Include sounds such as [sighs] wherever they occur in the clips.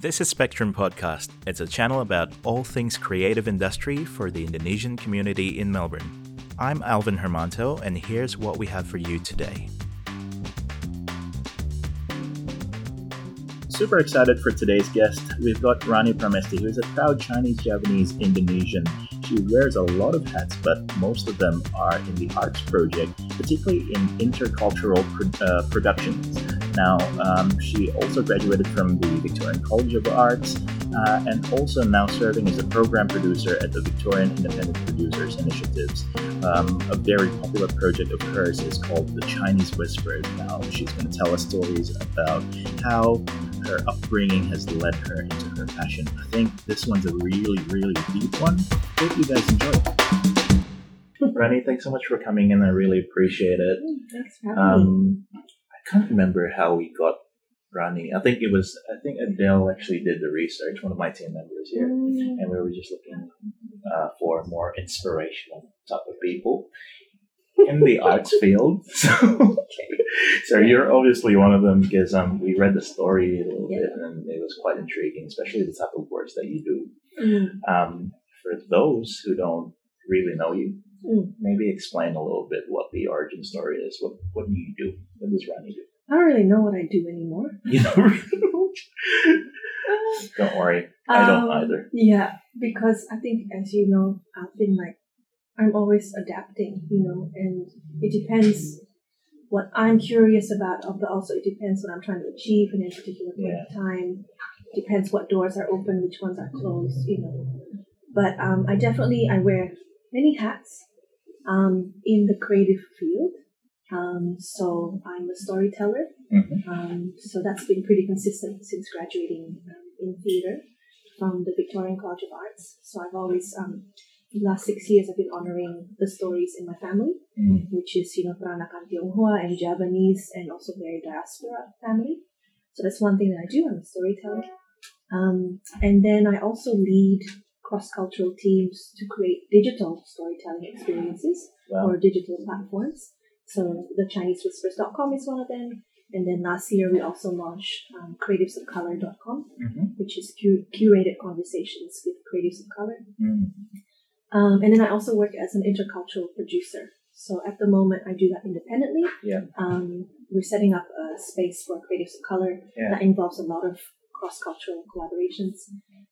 This is Spectrum Podcast. It's a channel about all things creative industry for the Indonesian community in Melbourne. I'm Alvin Hermanto, and here's what we have for you today. Super excited for today's guest. We've got Rani Pramesti, who's a proud Chinese, Japanese, Indonesian. She wears a lot of hats, but most of them are in the arts project, particularly in intercultural uh, productions. Now, um, she also graduated from the Victorian College of Arts uh, and also now serving as a program producer at the Victorian Independent Producers Initiatives. Um, a very popular project of hers is called The Chinese Whispers. Now, she's going to tell us stories about how her upbringing has led her into her passion. I think this one's a really, really deep one. Hope you guys enjoy it. Rani, thanks so much for coming in. I really appreciate it. Thanks for having me. Um, I can't remember how we got Rani. I think it was, I think Adele actually did the research, one of my team members here. Mm, And we were just looking uh, for more inspirational type of people in the [laughs] arts field. [laughs] So, so you're obviously one of them because um, we read the story a little Yeah. bit and it was quite intriguing, especially the type of works that you do. mm, Um, for those who don't really know you, mm. maybe explain a little bit what the origin story is. What what do you do? What does Rani do? I don't really know what I do anymore. [laughs] You know, [laughs] don't worry, I don't Um, either. Yeah, because I think, as you know, I've been like, I'm always adapting, you know, and it depends what I'm curious about, but also it depends what I'm trying to achieve in a particular point of time. Depends what doors are open, which ones are closed, you know. But um, I definitely I wear many hats um, in the creative field. Um, so I'm a storyteller. Mhm. Um, so that's been pretty consistent since graduating um, in theater from the Victorian College of Arts. So I've always, um, the last six years, I've been honoring the stories in my family, Mm. which is, you know, Peranakan Tionghoa and Javanese and also very diaspora family. So that's one thing that I do. I'm a storyteller. Um, and then I also lead cross-cultural teams to create digital storytelling experiences Wow. or digital platforms. So the ChineseWhispers.com is one of them. And then last year we also launched um, creativesofcolor.com, Mhm. which is cu- curated conversations with creatives of color. Mm. Um, and then I also work as an intercultural producer. So at the moment I do that independently. Yeah. Um, we're setting up a space for creatives of color Yeah. that involves a lot of cross-cultural collaborations.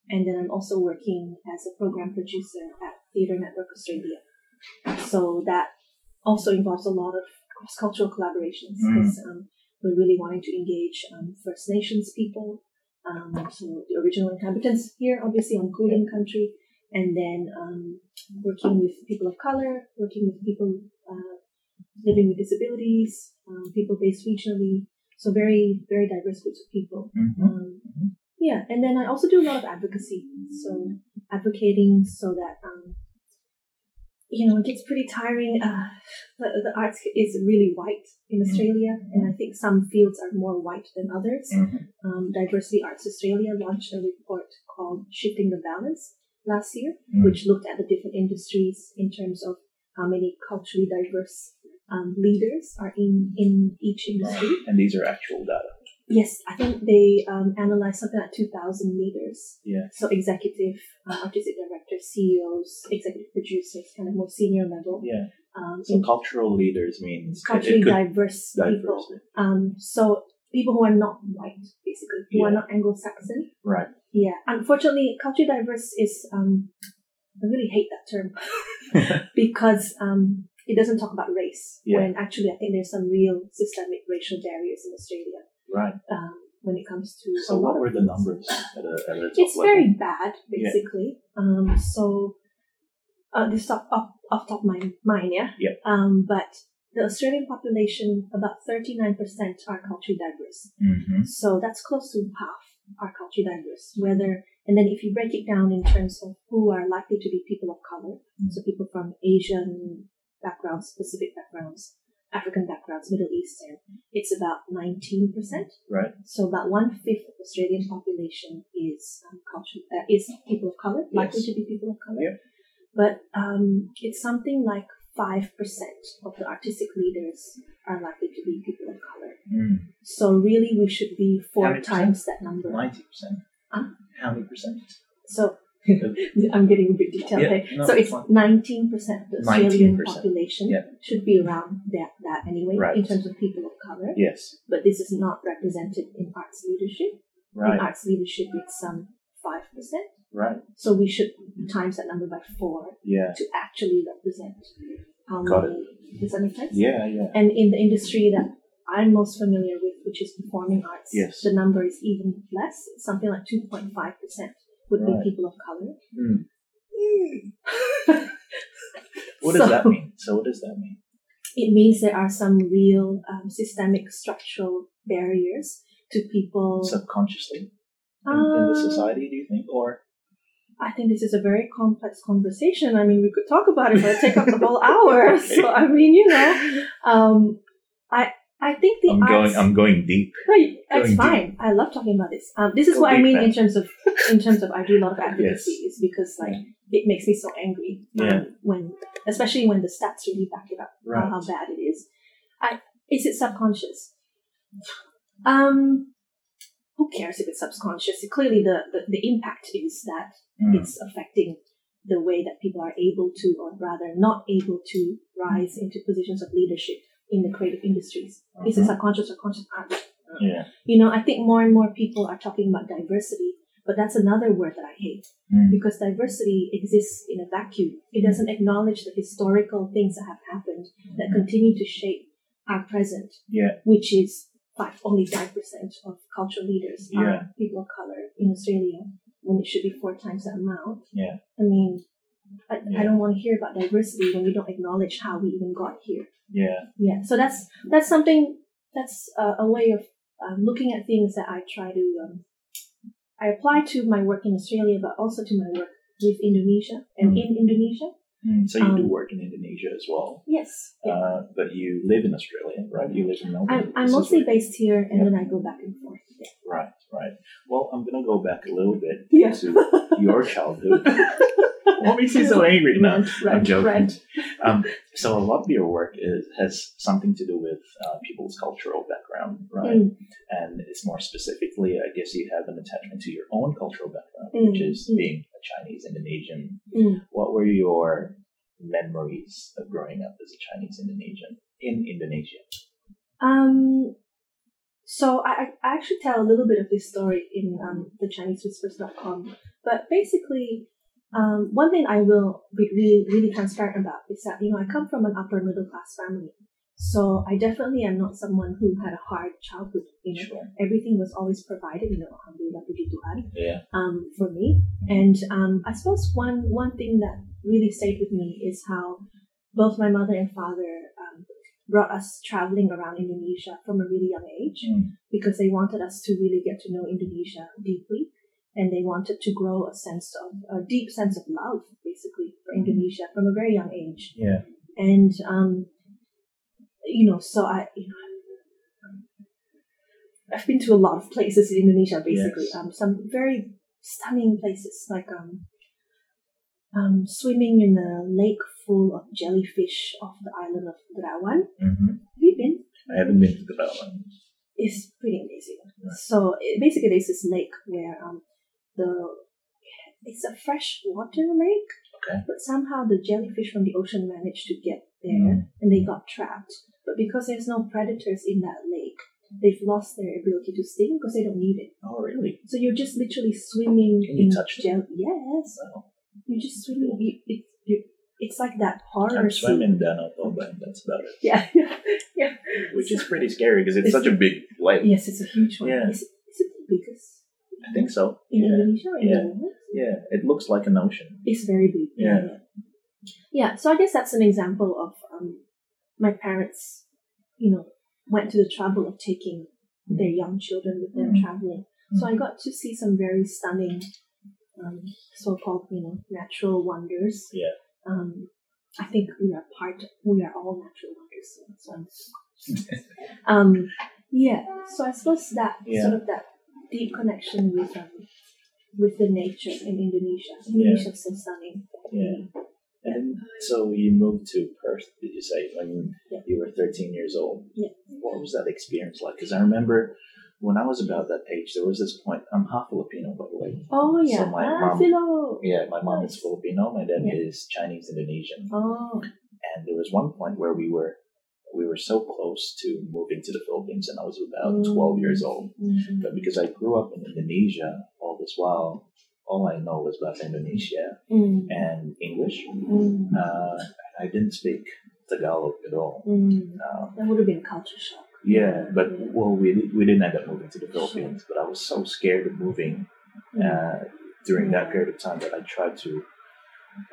And then I'm also working as a program producer at Theatre Network Australia. So that also involves a lot of cross-cultural collaborations Mm. because um, we're really wanting to engage um, First Nations people, um, so the original inhabitants here, obviously on Kulin country, and then um, working with people of color, working with people uh, living with disabilities, um, people based regionally. So very, very diverse groups of people. Mhm. Um, Mhm. yeah, and then I also do a lot of advocacy. So advocating so that um, you know it gets pretty tiring. Uh, the, the arts is really white in Australia, and I think some fields are more white than others. Mhm. Um, Diversity Arts Australia launched a report called Shifting the Balance last year, Mm. which looked at the different industries in terms of how many culturally diverse um, leaders are in, in each industry. And these are actual data. Yes, I think they um, analyzed something like 2,000 leaders. Yeah. So executive, uh, artistic directors, CEOs, executive producers, kind of more senior level. Yeah. Um, So cultural leaders means culturally could- diverse, people. diverse. Um, so people who are not white, basically, who are not Anglo-Saxon. Right. Yeah, unfortunately, culturally diverse is um, I really hate that term [laughs] because um, it doesn't talk about race. Yeah. When actually, I think there's some real systemic racial barriers in Australia Right. um, when it comes to. So what were the numbers at a, at a [laughs] top It's level? very bad, Yeah. basically. Um, so uh, this off off off top of my mind, yeah. Yep. Um, but the Australian population, about thirty nine percent are culturally diverse. Mhm. So that's close to half are culturally diverse. Whether and then if you break it down in terms of who are likely to be people of color, Mm. so people from Asian backgrounds, specific backgrounds, African backgrounds, Middle Eastern, it's about nineteen percent. Right. So about one fifth of Australian population is um, culture uh, is people of color, likely to be people of color. Yep. But um, it's something like five percent of the artistic leaders are likely to be people of color. Mm. So really, we should be four many percent? times that number. Ninety percent. Huh? How many percent? So [laughs] I'm getting a bit detailed Yeah, no, so it's it's 19% of the Australian 19%, population yeah. should be around that, that anyway Right. in terms of people of color. Yes. But this is not represented in arts leadership. Right. In arts leadership, it's um, some 5%. Right. So we should times that number by four Yeah. to actually represent how Got many. Does that make sense? Yeah. Yeah. And in the industry that I'm most familiar with, which is performing arts, Yes. the number is even less. It's something like 2.5% would Right. be people of color. Hmm. [laughs] What does So, that mean? So what does that mean? It means there are some real um, systemic structural barriers to people. Subconsciously in, in the Um, society, do you think, or I think this is a very complex conversation. I mean, we could talk about it, but it'd take up the whole hour. [laughs] So, I mean, you know, um, I think the I'm arts. going. I'm going deep. Right, that's Going fine. I love talking about this. Um, this is Go what I mean man. in terms of in terms of I do a lot of advocacy. Yes. Is because like it makes me so angry um, Yeah. when, especially when the stats really back it up Right. how, bad it is. I is it subconscious? Um, who cares if it's subconscious? Clearly, the, the the impact is that Hmm. it's affecting the way that people are able to, or rather not able to, rise into positions of leadership in the creative industries. This is it Mhm. subconscious or conscious? I. Yeah. You know, I think more and more people are talking about diversity, but that's another word that I hate Hmm. because diversity exists in a vacuum. It doesn't acknowledge the historical things that have happened that continue to shape our present, Yeah. which is five, only 5% of cultural leaders Yeah. are people of color in Australia when it should be four times that amount. Yeah. I mean, I, Yeah. I don't want to hear about diversity when we don't acknowledge how we even got here. Yeah. Yeah, so that's that's something that's uh, a way of um, looking at things that I try to um, I apply to my work in Australia, but also to my work with Indonesia and Mm. in Indonesia. Hmm. So you do Um, work in Indonesia as well, Yes, yeah. uh, but you live in Australia, right? You live in Melbourne. I'm I'm mostly where- based here, and Yeah. then I go back and forth. Yeah. Right. Right. Well, I'm gonna go back a little bit Yeah. to your childhood. [laughs] [laughs] what makes you so angry? No, I'm joking. Um, so a lot of your work is, has something to do with uh, people's cultural background, right? Mm, And it's more specifically, I guess you have an attachment to your own cultural background, Mm, which is mm. being a Chinese Indonesian. mm. What were your memories of growing up as a Chinese Indonesian in Indonesia? Um, so I, I I actually tell a little bit of this story in um, the ChineseWhispers.com. But basically, um, one thing I will be really, really transparent about is that, you know, I come from an upper middle class family. So I definitely am not someone who had a hard childhood. You know, Sure. everything was always provided, you know, alhamdulillah, puji Tuhan Yeah. um, for me. And um, I suppose one one thing that really stayed with me is how both my mother and father um, brought us traveling around Indonesia from a really young age Mm. because they wanted us to really get to know Indonesia deeply. And they wanted to grow a sense of a deep sense of love, basically, for Indonesia from a very young age. Yeah. And um, you know, so I, you know, I've been to a lot of places in Indonesia, basically. Yes. Um, some very stunning places, like um, um, swimming in a lake full of jellyfish off the island of Derawan. hmm Have you been? I haven't been to the Bellman. It's pretty amazing. Right. So it, basically, there's this lake where um, the it's a fresh water lake, Okay. but somehow the jellyfish from the ocean managed to get there Mm. and they got trapped. But because there's no predators in that lake, they've lost their ability to sting because they don't need it. Oh, really? So you're just literally swimming Can you in touch gel. Yes, Wow. you're just swimming. You, it, you, it's like that horror I'm scene. swimming Danau Toba, and that's about it. [laughs] Yeah, yeah. Which is pretty scary because it's, It's- such a big lake. Yes, it's a huge one. Yeah. Is, it, is it the biggest I think so. in Yeah. Indonesia or Yeah. Yeah. It looks like an ocean. It's very big. Yeah. Yeah. So I guess that's an example of um, my parents, you know, went to the trouble of taking their young children with them Mhm. traveling. So I got to see some very stunning, um, so-called, you know, natural wonders. Yeah. Um, I think we are part. We are all natural wonders. So, [laughs] um, yeah. So I suppose that Yeah. sort of that deep connection with um, with the nature in Indonesia. Indonesia is so stunning. Yeah. And so you moved to Perth, did you say, when Yeah. you were 13 years old? Yeah. What was that experience like? Because I remember when I was about that age, there was this point. I'm half Filipino, by the way. Oh yeah. So my ah, mom- Philo. Yeah, my mom is Filipino. My dad Yeah. is Chinese Indonesian. Oh. And there was one point where we were we were so close to moving to the Philippines, and I was about Mm. 12 years old. Mhm. But because I grew up in Indonesia all this while, all I know was about Indonesia Mm. and English. Mm. Uh, I didn't speak Tagalog at all. Mm. Uh, That would have been culture shock. yeah, but Yeah. well, we we didn't end up moving to the Sure. Philippines. But I was so scared of moving Mm. uh, during that period of time that I tried to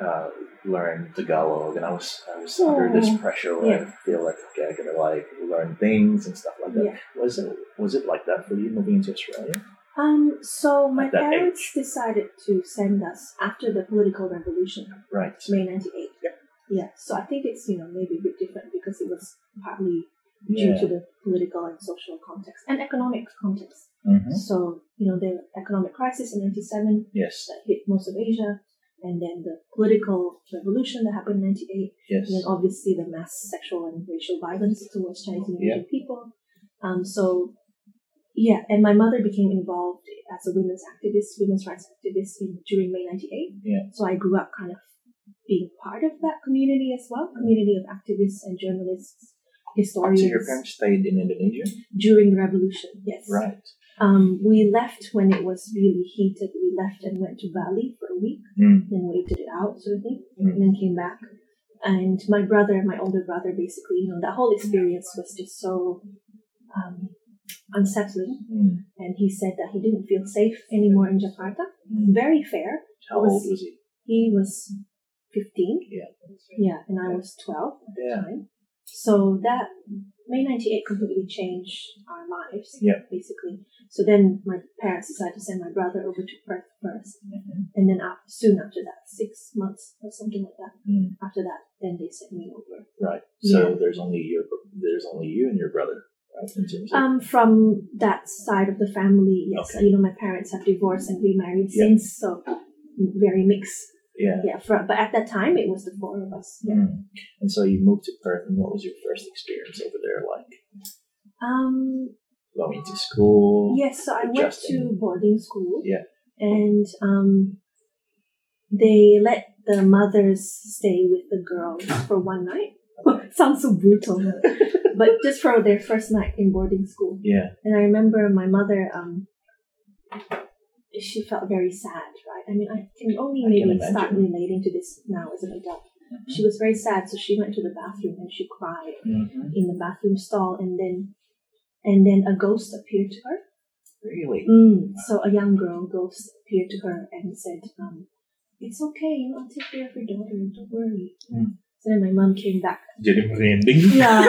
uh, learn Tagalog, and I was I was under this Oh, pressure where I feel like okay, I gotta like learn things and stuff like that. Yeah. Was it was it like that for you moving into Australia? Um, so my parents decided to send us after the political revolution, Right. May '98. Yep. Yeah. So I think it's you know maybe a bit different because it was partly due to the political and social context and economic context. hmm So you know the economic crisis in '97 Yes. that hit most of Asia, and then the political revolution that happened in '98. Yes. And then obviously the mass sexual and racial violence towards Chinese and Asian people. Um, so yeah, and my mother became involved as a women's activist, women's rights activist in, during May '98. Yeah. So I grew up kind of being part of that community as well, community of activists and journalists, historians So your parents stayed in Indonesia, during the revolution. Yes. right? Um, we left when it was really heated. We left and went to Bali for a week Mm. then waited it out sort of thing, Mm. and then came back. And my brother, my older brother, basically, you know, that whole experience was just so um, unsettling. Mm. And he said that he didn't feel safe anymore in Jakarta. Mm. Very fair. How Was- old was he? He was 15. Yeah. Yeah, and I was 12 at the Yeah. time. So that May 98 completely changed our lives, Yeah. basically. So then my parents decided to send my brother over to Perth first. Mhm. And then after, soon after that, six months or something like that, Mm. after that, then they sent me over. Right. So Yeah. there's only your there's only you and your brother, right? In terms of Um, from that side of the family, yes. Okay. You know, my parents have divorced and remarried Yeah. since, so very mixed. Yeah. Yeah, for, but at that time, it was the four of us. Yeah. Mm. And so you moved to Perth, and what was your first experience over there like? Um, Going to school. yes, so I went to boarding school. Yeah. And um, they let the mothers stay with the girls for one night. [laughs] Sounds so brutal, [laughs] but just for their first night in boarding school. Yeah. And I remember my mother, um, she felt very sad, right? I mean, I can only I can maybe start relating to this now as an adult. She was very sad, so she went to the bathroom and she cried Mhm. in the bathroom stall, and then, and then a ghost appeared to her. Really? Mm. So a young girl ghost appeared to her and said, um, "It's okay, you know, I'll take care of your daughter. Don't worry." Mm. So then my mom came back. Jadi merinding. Yeah,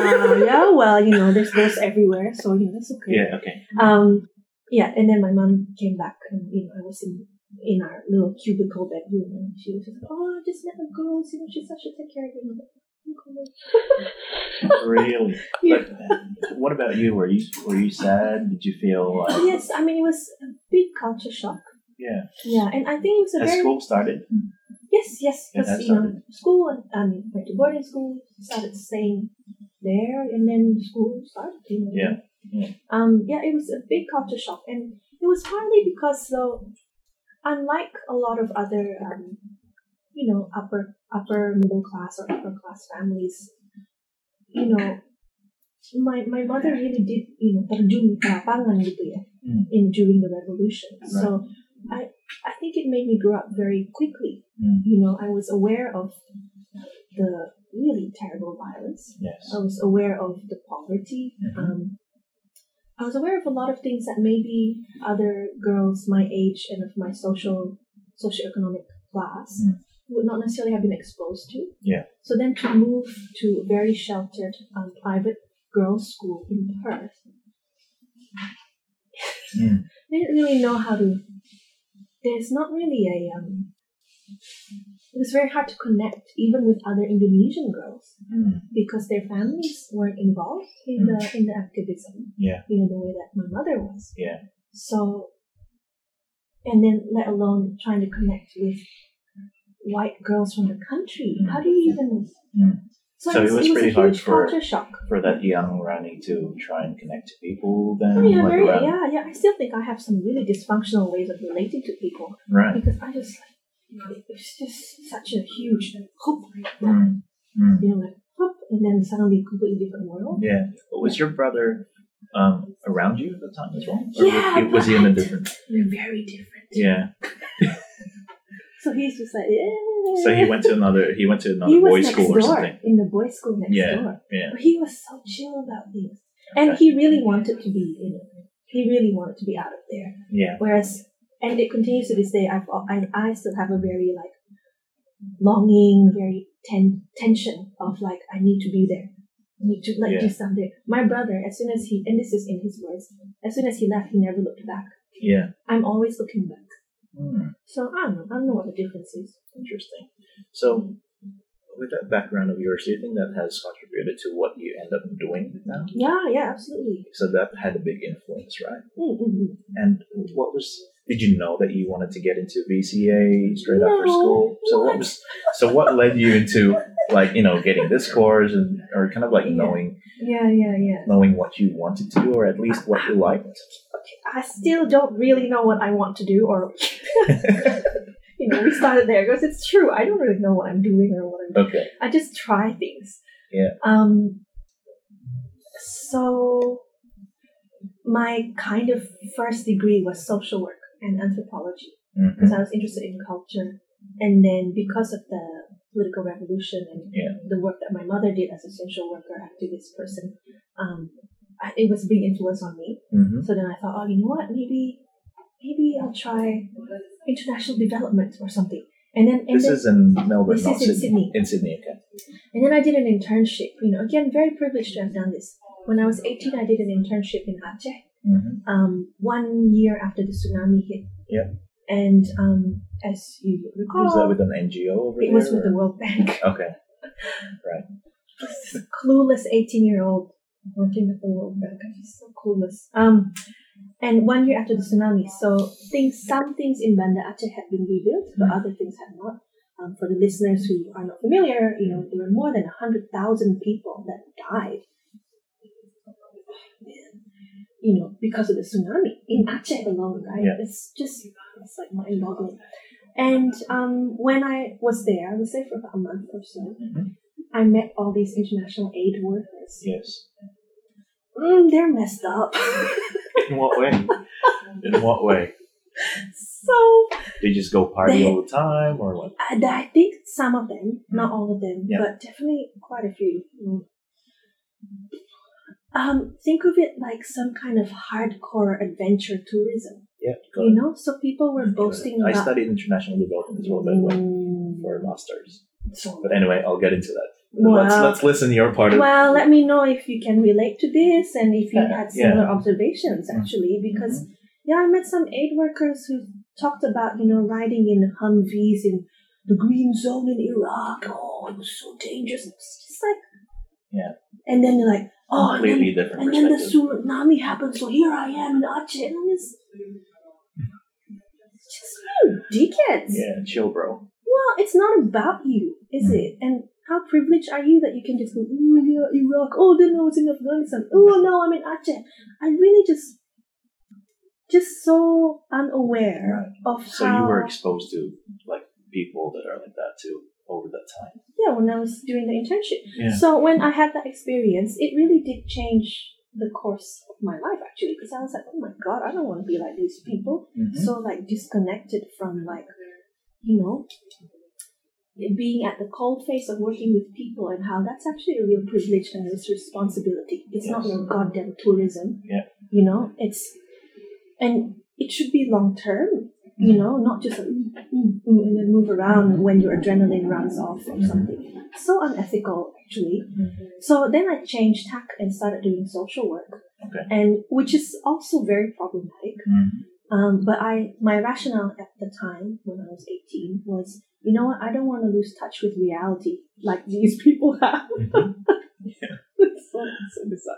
yeah. Well, you know, there's ghosts everywhere, so you know it's okay. Yeah. Okay. Um, yeah, and then my mom came back, and you know, I was in in our little cubicle bedroom, and she was just, oh, just let her go. You know, she's such a take care of you. Really? [laughs] Yeah. But what about you? Were you were you sad? Did you feel like oh, Yes, I mean it was a big culture shock. yeah? Yeah, and I think it was a Has very school started? yes, yes, because you know, school and I mean went to boarding school, started staying there, and then school started. You know, Yeah, yeah. Um, yeah, it was a big culture shock, and it was partly because though, unlike a lot of other, um, you know, upper upper middle class or upper class families, you know, my my mother really did you know terjun ke lapangan gitu ya Mm. in during the revolution. So I I think it made me grow up very quickly. Mm. You know, I was aware of the really terrible violence. Yes. I was aware of the poverty. Mhm. Um, I was aware of a lot of things that maybe other girls my age and of my social socioeconomic class Mm. would not necessarily have been exposed to. Yeah. So then to move to a very sheltered um, private girls' school in Perth, Mm. [laughs] I didn't really know how to. There's not really a. Um, it was very hard to connect even with other Indonesian girls Mm. because their families weren't involved in the in the activism. Yeah. You know the way that my mother was. Yeah. So, and then let alone trying to connect with white girls from the country. How do you even? Mm. So it it was pretty hard for- shock. For that young Rani to try and connect to people, then Oh, yeah, like very, yeah, yeah. I still think I have some really dysfunctional ways of relating to people right? because I just it's just such a huge hoop, Mm, mm. you know, like hoop, and then suddenly completely different world. Yeah. But was your brother um, around you at the time as well? Or Yeah, was he in a different? They're very different. Yeah. [laughs] So he's just like, yeah. So he went to another. He went to another he was boys' school or something. in the boys' school next Yeah, door. yeah. But he was so chill about things, and he really wanted to be in it. He really wanted to be out of there. Yeah. Whereas, and it continues to this day. I've I, I still have a very like longing, very ten, tension of like I need to be there. I need to like Yeah. do something. My brother, as soon as he and this is in his words, as soon as he left, he never looked back. Yeah. I'm always looking back. Hmm. So I don't know. I don't know what the difference is. Interesting. So, with that background of yours, do you think that has contributed to what you end up doing now? Yeah, yeah, absolutely. So that had a big influence, right? Mm-hmm. And what was? Did you know that you wanted to get into VCA straight after school? So what what? was? So what led you into like you know getting this course and or kind of like Yeah. knowing Yeah, yeah, yeah. knowing what you wanted to do or at least what you liked? I still don't really know what I want to do, or [laughs] you know, we started there because it's true. I don't really know what I'm doing or what I'm doing. Okay. I just try things. Yeah. Um. So, my kind of first degree was social work and anthropology Mhm. because I was interested in culture, and then because of the political revolution and Yeah. the work that my mother did as a social worker, activist person, um, I, it was a big influence on me. Mhm. So then I thought, oh, you know what? Maybe, maybe I'll try international development or something. And then, and This then, is in Melbourne, This not is in Sydney. Sydney. In Sydney, okay. and then I did an internship. You know, again, very privileged to have done this. When I was eighteen, I did an internship in Aceh. Hmm Um, one year after the tsunami hit. Yeah. And um, as you recall, Was that with an NGO over it there? was [laughs] with the World Bank. Okay. Right. this clueless 18 year old working at the World Bank. I'm just so clueless. Um, and one year after the tsunami, so things, some things in Banda Aceh had been rebuilt, but Mm. other things had not. Um, for the listeners who are not familiar, you know, there were more than 100,000 people that died. You know, because of the tsunami in Aceh alone, right? Yeah. It's just, it's like mind boggling. And um, when I was there, I was there for about a month or so. Mhm. I met all these international aid workers. Yes. Mm, they're messed up. In what way? In what way? [laughs] so They just go party They- all the time, or what? I, I think some of them, not all of them, Yeah. but definitely quite a few. Mm. Um, think of it like some kind of hardcore adventure tourism. Yeah. You know, so people were boasting I about. studied international development as well, by the way, Mm, for a master's. so- But anyway, I'll get into that. Well- let's let's listen to your part of Well, let me know if you can relate to this and if you had similar yeah. observations Mm. actually, because yeah, I met some aid workers who talked about you know riding in Humvees in the green zone in Iraq. Oh, it was so dangerous. It's just like Yeah. and then they're like, oh, and then, different and then the tsunami happened, so here I am in Aceh, and I'm just, just you dickheads. yeah, chill, bro. Well, it's not about you, is Mm. it? And how privileged are you that you can just go, oh yeah, Iraq, oh then I was in Afghanistan, oh no, I'm in Aceh. I really just, just so unaware of So how. So you were exposed to like people that are like that too over that time. yeah, when I was doing the internship. Yeah. So when I had that experience, it really did change the course of my life actually, because I was like, oh my god, I don't want to be like these people. Mhm. so like disconnected from like you know being at the cold face of working with people and how that's actually a real privilege and it's responsibility it's not Yes. your goddamn tourism Yeah. you know it's and it should be long term you know not just like, mm, mm, mm, and then move around when your adrenaline runs off or something so unethical actually so then i changed tack and started doing social work Okay. and which is also very problematic Mhm. um, but I, my rationale at the time when I was 18 was, you know what? I don't want to lose touch with reality like these [laughs] people have. [laughs] [laughs] So, so.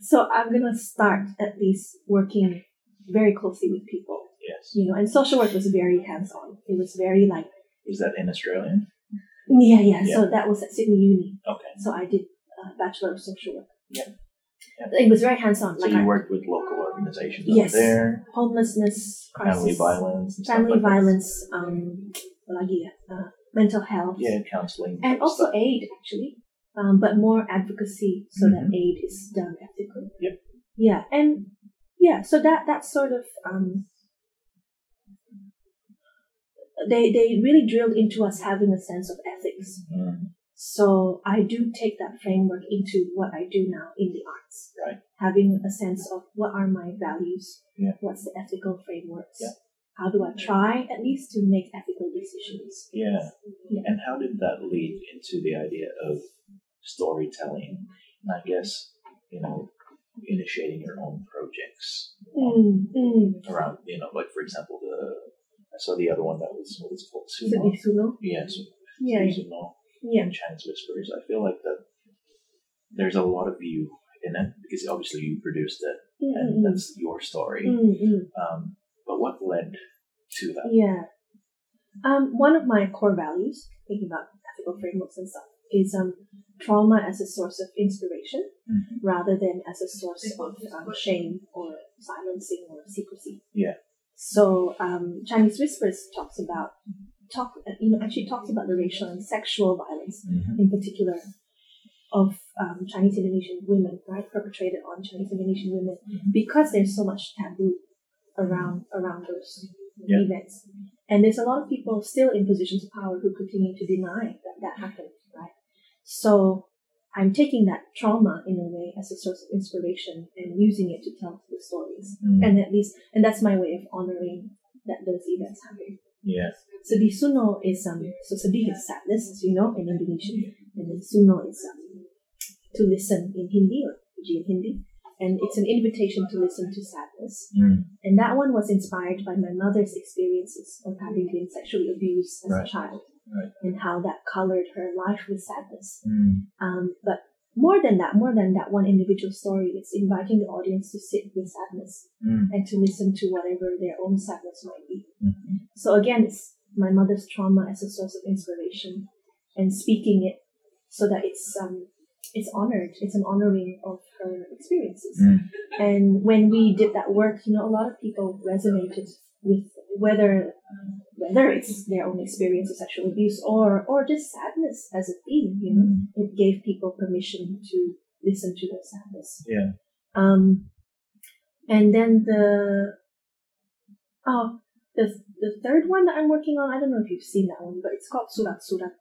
So I'm gonna start at least working very closely with people, Yes. you know. And social work was very hands-on. It was very like, Was that in Australia? Yeah, yeah. Yeah. So that was at Sydney Uni. Okay. So I did uh, Bachelor of Social Work. Yeah. Yeah. It was very hands on. So Like you I- worked with local organizations Yes. over there, homelessness, crisis, family violence, family like that. violence, um, lagi ya, uh, mental health, Yeah, counseling. and also stuff. aid actually, um, but more advocacy so that Mhm. aid is done ethically. Yep. Yeah, and yeah, so that that's sort of um, they they really drilled into us having a sense of ethics. Mm, So I do take that framework into what I do now in the arts. Right. Having a sense of what are my values? Yeah. What's the ethical frameworks? Yeah. How do I try at least to make ethical decisions? yeah. Yeah. And how did that lead into the idea of storytelling? And I guess, you know, initiating your own projects Mm, mm. around, you know, like for example, the I saw the other one that was what was it called Suno. you know? Yes, Yeah, yeah, Suno yeah. and Chinese Whispers. I feel like that there's a lot of you in it because obviously you produced it Mm, and that's your story. mm, mm. Um, but what led to that? Yeah. Um, one of my core values, thinking about ethical frameworks and stuff, is um, trauma as a source of inspiration Mhm. rather than as a source of um, shame or silencing or secrecy. Yeah. So um, Chinese Whispers talks about talk you know actually talks about the racial and sexual violence Mhm. in particular of um, Chinese Indonesian women, right, perpetrated on Chinese Indonesian women, Mhm. because there's so much taboo around around those Yeah. events, and there's a lot of people still in positions of power who continue to deny that that happened, right? So I'm taking that trauma in a way as a source of inspiration and using it to tell the stories, Mm. and at least, and that's my way of honoring that those events happened. Yeah. Sedih Suno is um so sedih is sadness, as you know, in Indonesian, and then Suno is um, to listen in Hindi or in Hindi, and it's an invitation to listen to sadness. Mm. And that one was inspired by my mother's experiences of having been sexually abused as Right. a child, Right. and how that colored her life with sadness. Mm. Um, but more than that, more than that one individual story, it's inviting the audience to sit with sadness Mm. and to listen to whatever their own sadness might be. Mhm. So again, it's my mother's trauma as a source of inspiration and speaking it so that it's um it's honored. It's an honoring of her experiences. Mm. And when we did that work, you know, a lot of people resonated with whether whether it's their own experience of sexual abuse or or just sadness as a theme. You know, Mm. it gave people permission to listen to their sadness. Yeah. Um, and then the oh the the third one that I'm working on, I don't know if you've seen that one, but it's called Surat Surat,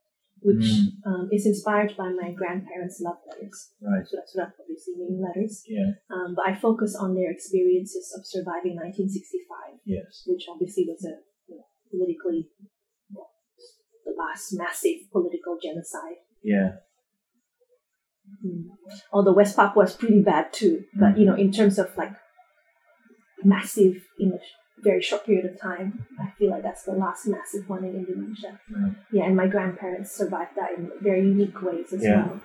which Mm. um, is inspired by my grandparents' love letters. Right. Surat Surat obviously meaning letters, Yeah. um, but I focus on their experiences of surviving 1965, Yes. which obviously was a you know, politically well, the last massive political genocide. Yeah. Mm. Although West Papua is pretty bad too, but you know, in terms of like massive a sh- very short period of time, I feel like that's the last massive one in Indonesia. Yeah, and my grandparents survived that in very unique ways as Yeah. well.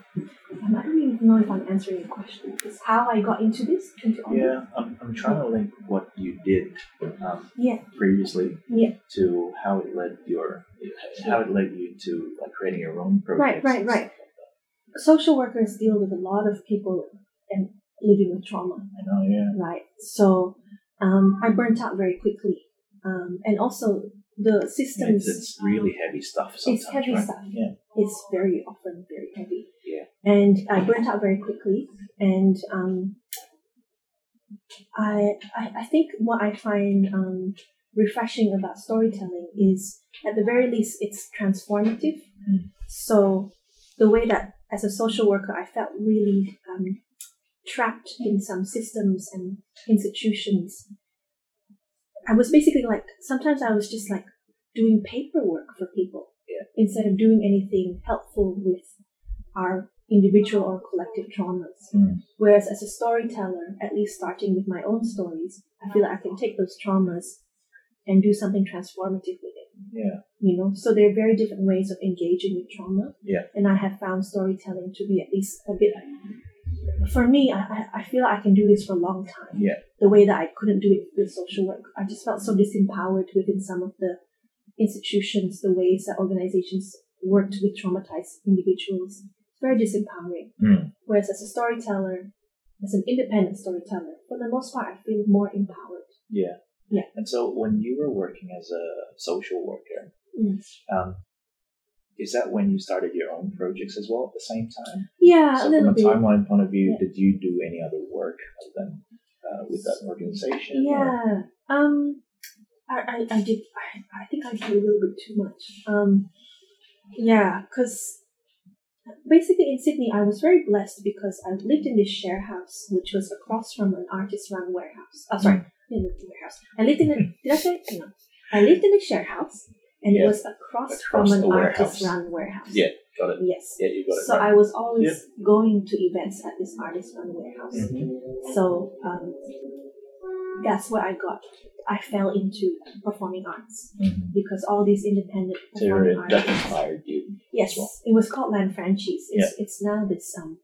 I don't even know if I'm answering your question. Is how I got into this? Into Yeah. I'm, I'm trying to link what you did um, Yeah. previously Yeah. to how it led your how it led you to like creating your own projects. Right, right, right. Social workers deal with a lot of people and living with trauma. I know. Yeah. right? So um, I burnt out very quickly, um, and also the systems. It's, really heavy stuff. Sometimes, It's heavy right? stuff. Yeah. It's very often very heavy. Yeah. And I burnt out very quickly, and um, I, I I think what I find um, refreshing about storytelling is at the very least it's transformative. Mm. So the way that as a social worker I felt really um, trapped in some systems and institutions. I was basically like sometimes I was just like doing paperwork for people Yeah. instead of doing anything helpful with our individual or collective traumas. Mm. Whereas as a storyteller, at least starting with my own stories, I feel like I can take those traumas and do something transformative with it. Yeah. You know, so there are very different ways of engaging with trauma. Yeah. And I have found storytelling to be at least a bit. For me, I, I- feel I can do this for a long time. Yeah. The way that I couldn't do it with social work, I just felt so disempowered within some of the institutions, the ways that organizations worked with traumatized individuals. It's very disempowering. Mm. Whereas as a storyteller, as an independent storyteller, for the most part, I feel more empowered. Yeah. Yeah. And so when you were working as a social worker, Mm. um, is that when you started your own projects as well at the same time? Yeah, so a little from a bit. timeline point of view, Yeah. did you do any other work other than uh, with that organization? or- Yeah. Um, I, I, I did. I, I think I did a little bit too much. Um, yeah, because basically in Sydney, I was very blessed because I lived in this share house, which was across from an artist-run warehouse. Oh, sorry, in the warehouse. I lived in a. did I say no? I lived in a share house, and Yeah. it was across, Across from an artist-run warehouse. Yeah, got it. Yes. Yeah, you got it. So right. I was always going to events at this artist-run warehouse. Mhm. So um, that's where I got. I fell into performing arts Mhm. because all these independent So performing that artists. inspired you. Yes, well. it was called Lanfranchi's. It's, it's now this um,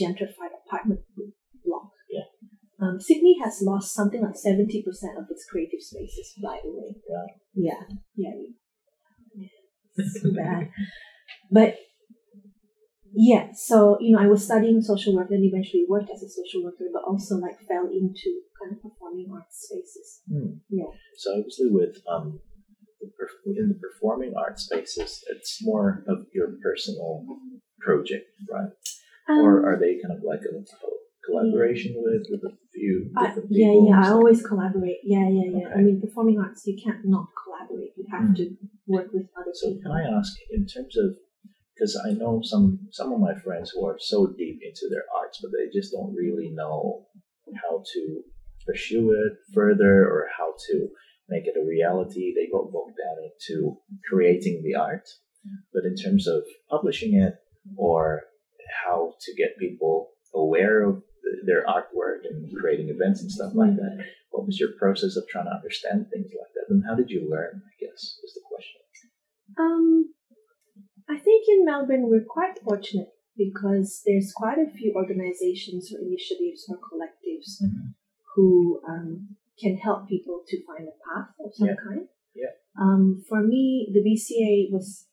gentrified apartment block. Yeah. Um, Sydney has lost something like seventy percent of its creative spaces. By the way. Yeah. Yeah. yeah. It's too bad. But yeah, so you know, I was studying social work, then eventually worked as a social worker, but also like fell into kind of performing arts spaces. Hmm. Yeah. So obviously, with um, in the performing art spaces, it's more of your personal project, right? or Um, are they kind of like a collaboration with with a few different yeah, yeah, I always collaborate. Yeah, yeah, yeah. I mean, performing arts, you can't not collaborate. You have Mm. to work with other So people. can I ask, in terms of, because I know some some of my friends who are so deep into their arts, but they just don't really know how to pursue it further or how to make it a reality. They got bogged down into creating the art, but in terms of publishing it or how to get people aware of their artwork and creating events and stuff like that. What was your process of trying to understand things like that, and how did you learn? I guess is the question. Um, I think in Melbourne we're quite fortunate because there's quite a few organizations or initiatives or collectives Mhm. who um, can help people to find a path of some Yeah. kind. Yeah. Um, for me, the VCA was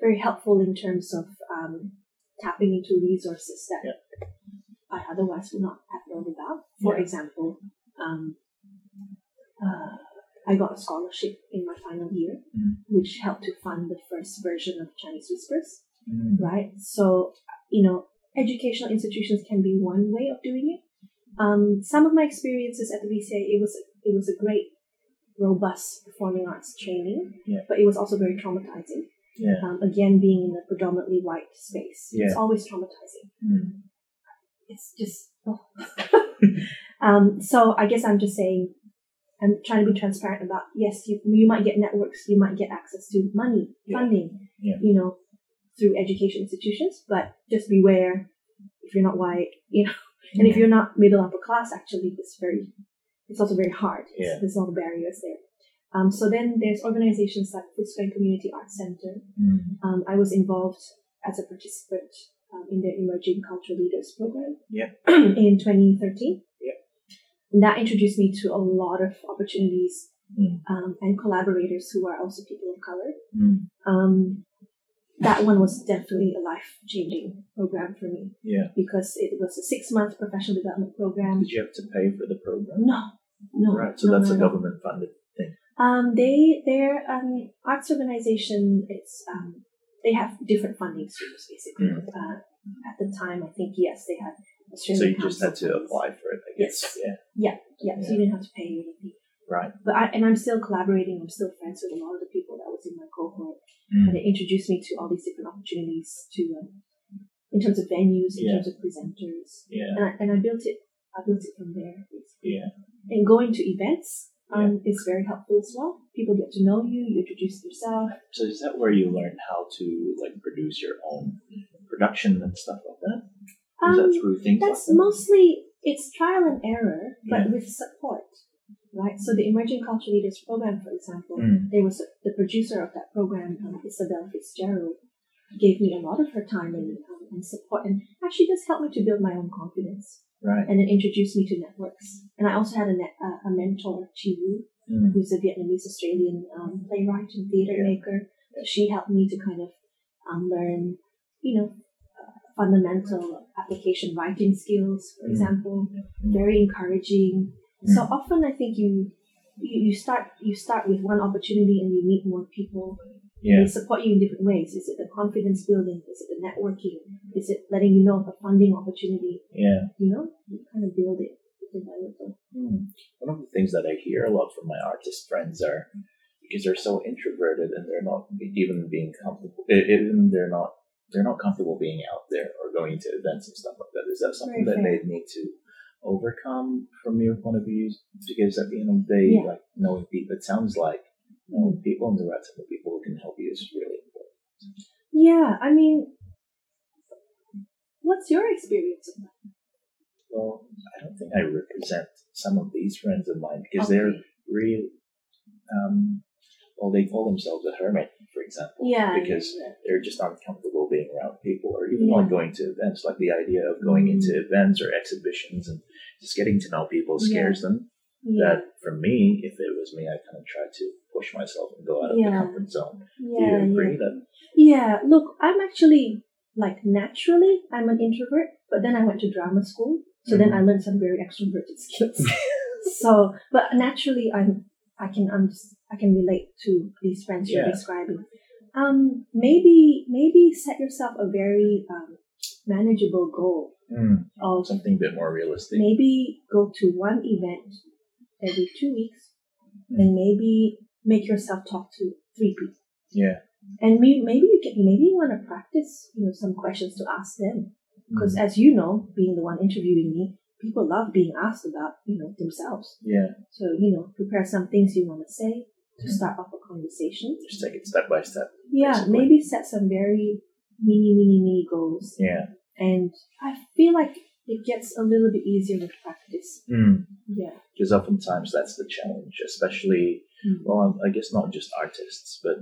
very helpful in terms of um, tapping into resources that Yeah. I otherwise would not have known about. For Yeah. example, um, uh, I got a scholarship in my final year, Mm. which helped to fund the first version of Chinese Whispers Mm. right? So, you know, educational institutions can be one way of doing it. Um, some of my experiences at the VCA, it was it was a great, robust performing arts training, Yeah. but it was also very traumatizing. Yeah. Um, again, being in a predominantly white space, it's Yeah. always traumatizing. Mm. It's just, oh. [laughs] um, so I guess I'm just saying, I'm trying to be transparent about yes, you you might get networks, you might get access to money, Yeah. funding, Yeah. you know, through education institutions, but just beware if you're not white, you know, and if you're not middle upper class, actually, it's very, it's also very hard. It's- Yeah. There's all the barriers there. Um, so then there's organizations like Footscray Community Arts Center. Mm. Um, I was involved as a participant um, in their Emerging Cultural Leaders program Yeah. [clears throat] in 2013. Yeah. And that introduced me to a lot of opportunities Mm. um, and collaborators who are also people of color. Mm. Um, that one was definitely a life changing program for me Yeah. because it was a six month professional development program. Did you have to pay for the program? No, no. Right. So no, that's no, a government funded thing. Um, they, their um, arts organization, it's um, they have different funding streams basically. Mm. Uh, at the time, I think yes, they had So you just had to apply for it, I guess. Yes. Yeah. Yeah, yeah, So you didn't have to pay anything. Right. But I and I'm still collaborating. I'm still friends with a lot of the people that was in my cohort, Mm. and it introduced me to all these different opportunities to, um, in terms of venues, in Yeah. terms of presenters, Yeah. and I, and I built it. I built it from there. basically. Yeah. And going to events um, is very helpful as well. People get to know you. You introduce yourself. So is that where you learn how to like produce your own production and stuff like that? Um, that through things That's like that? mostly it's trial and error, but Yeah. with support, right? So the Emerging Culture Leaders Program, for example, Mm. there was a, the producer of that program, um, Isabel Fitzgerald, gave me a lot of her time and, um, and support, and actually just helped me to build my own confidence, Right. and it introduced me to networks. And I also had a, net, uh, a mentor, Chi Vu, Mm. who's a Vietnamese Australian um, playwright and theater Yeah. maker. She helped me to kind of um, learn, you know, uh, fundamental application writing skills, for Mm. example. Mm. Very encouraging. So Mm. often I think you, you you start you start with one opportunity and you meet more people. Yeah. They support you in different ways. Is it the confidence building? Is it the networking? Is it letting you know of a funding opportunity? Yeah. You know, you kind of build it little by little. Hmm. One of the things that I hear a lot from my artist friends are because they're so introverted and they're not even being comfortable, even they're not they're not comfortable being out there or going to events and stuff like that. Is that something that fair. they need to overcome from your point of view? Because at the end of the day, Yeah. like knowing people, it sounds like knowing people and the right type of people who can help you is really important. Yeah, I mean, what's your experience of that? Well, I don't think I represent some of these friends of mine because they're Okay. real. Um, well, they call themselves a hermit, for example. Yeah, Because yeah, they're just uncomfortable being around people, or even Yeah. like going to events. Like the idea of going into events or exhibitions and just getting to know people scares them. Yeah, That for me, if it was me, I kind of try to push myself and go out of Yeah. the comfort zone. yeah, Do you yeah. agree that? Yeah, look, I'm actually like naturally I'm an introvert, but then I went to drama school, so then I learned some very extroverted [laughs] skills. so, but naturally I'm I can um, I can relate to these friends you're Yeah. describing. Um, maybe maybe set yourself a very um, manageable goal Mm, of something a bit more realistic. maybe go to one event every two weeks, and maybe make yourself talk to three people. Yeah. And maybe, maybe you can, maybe you want to practice, you know, some questions to ask them. Because Mm, as you know, being the one interviewing me, people love being asked about, you know, themselves. yeah. So, you know, prepare some things you want to say to Mhm. start off a conversation. Just take it step by step. Yeah, Basically. maybe set some very mini, mini, mini goals. Yeah. And I feel like it gets a little bit easier with practice. Mm. Yeah. because oftentimes that's the challenge, especially Mm. well, I guess not just artists, but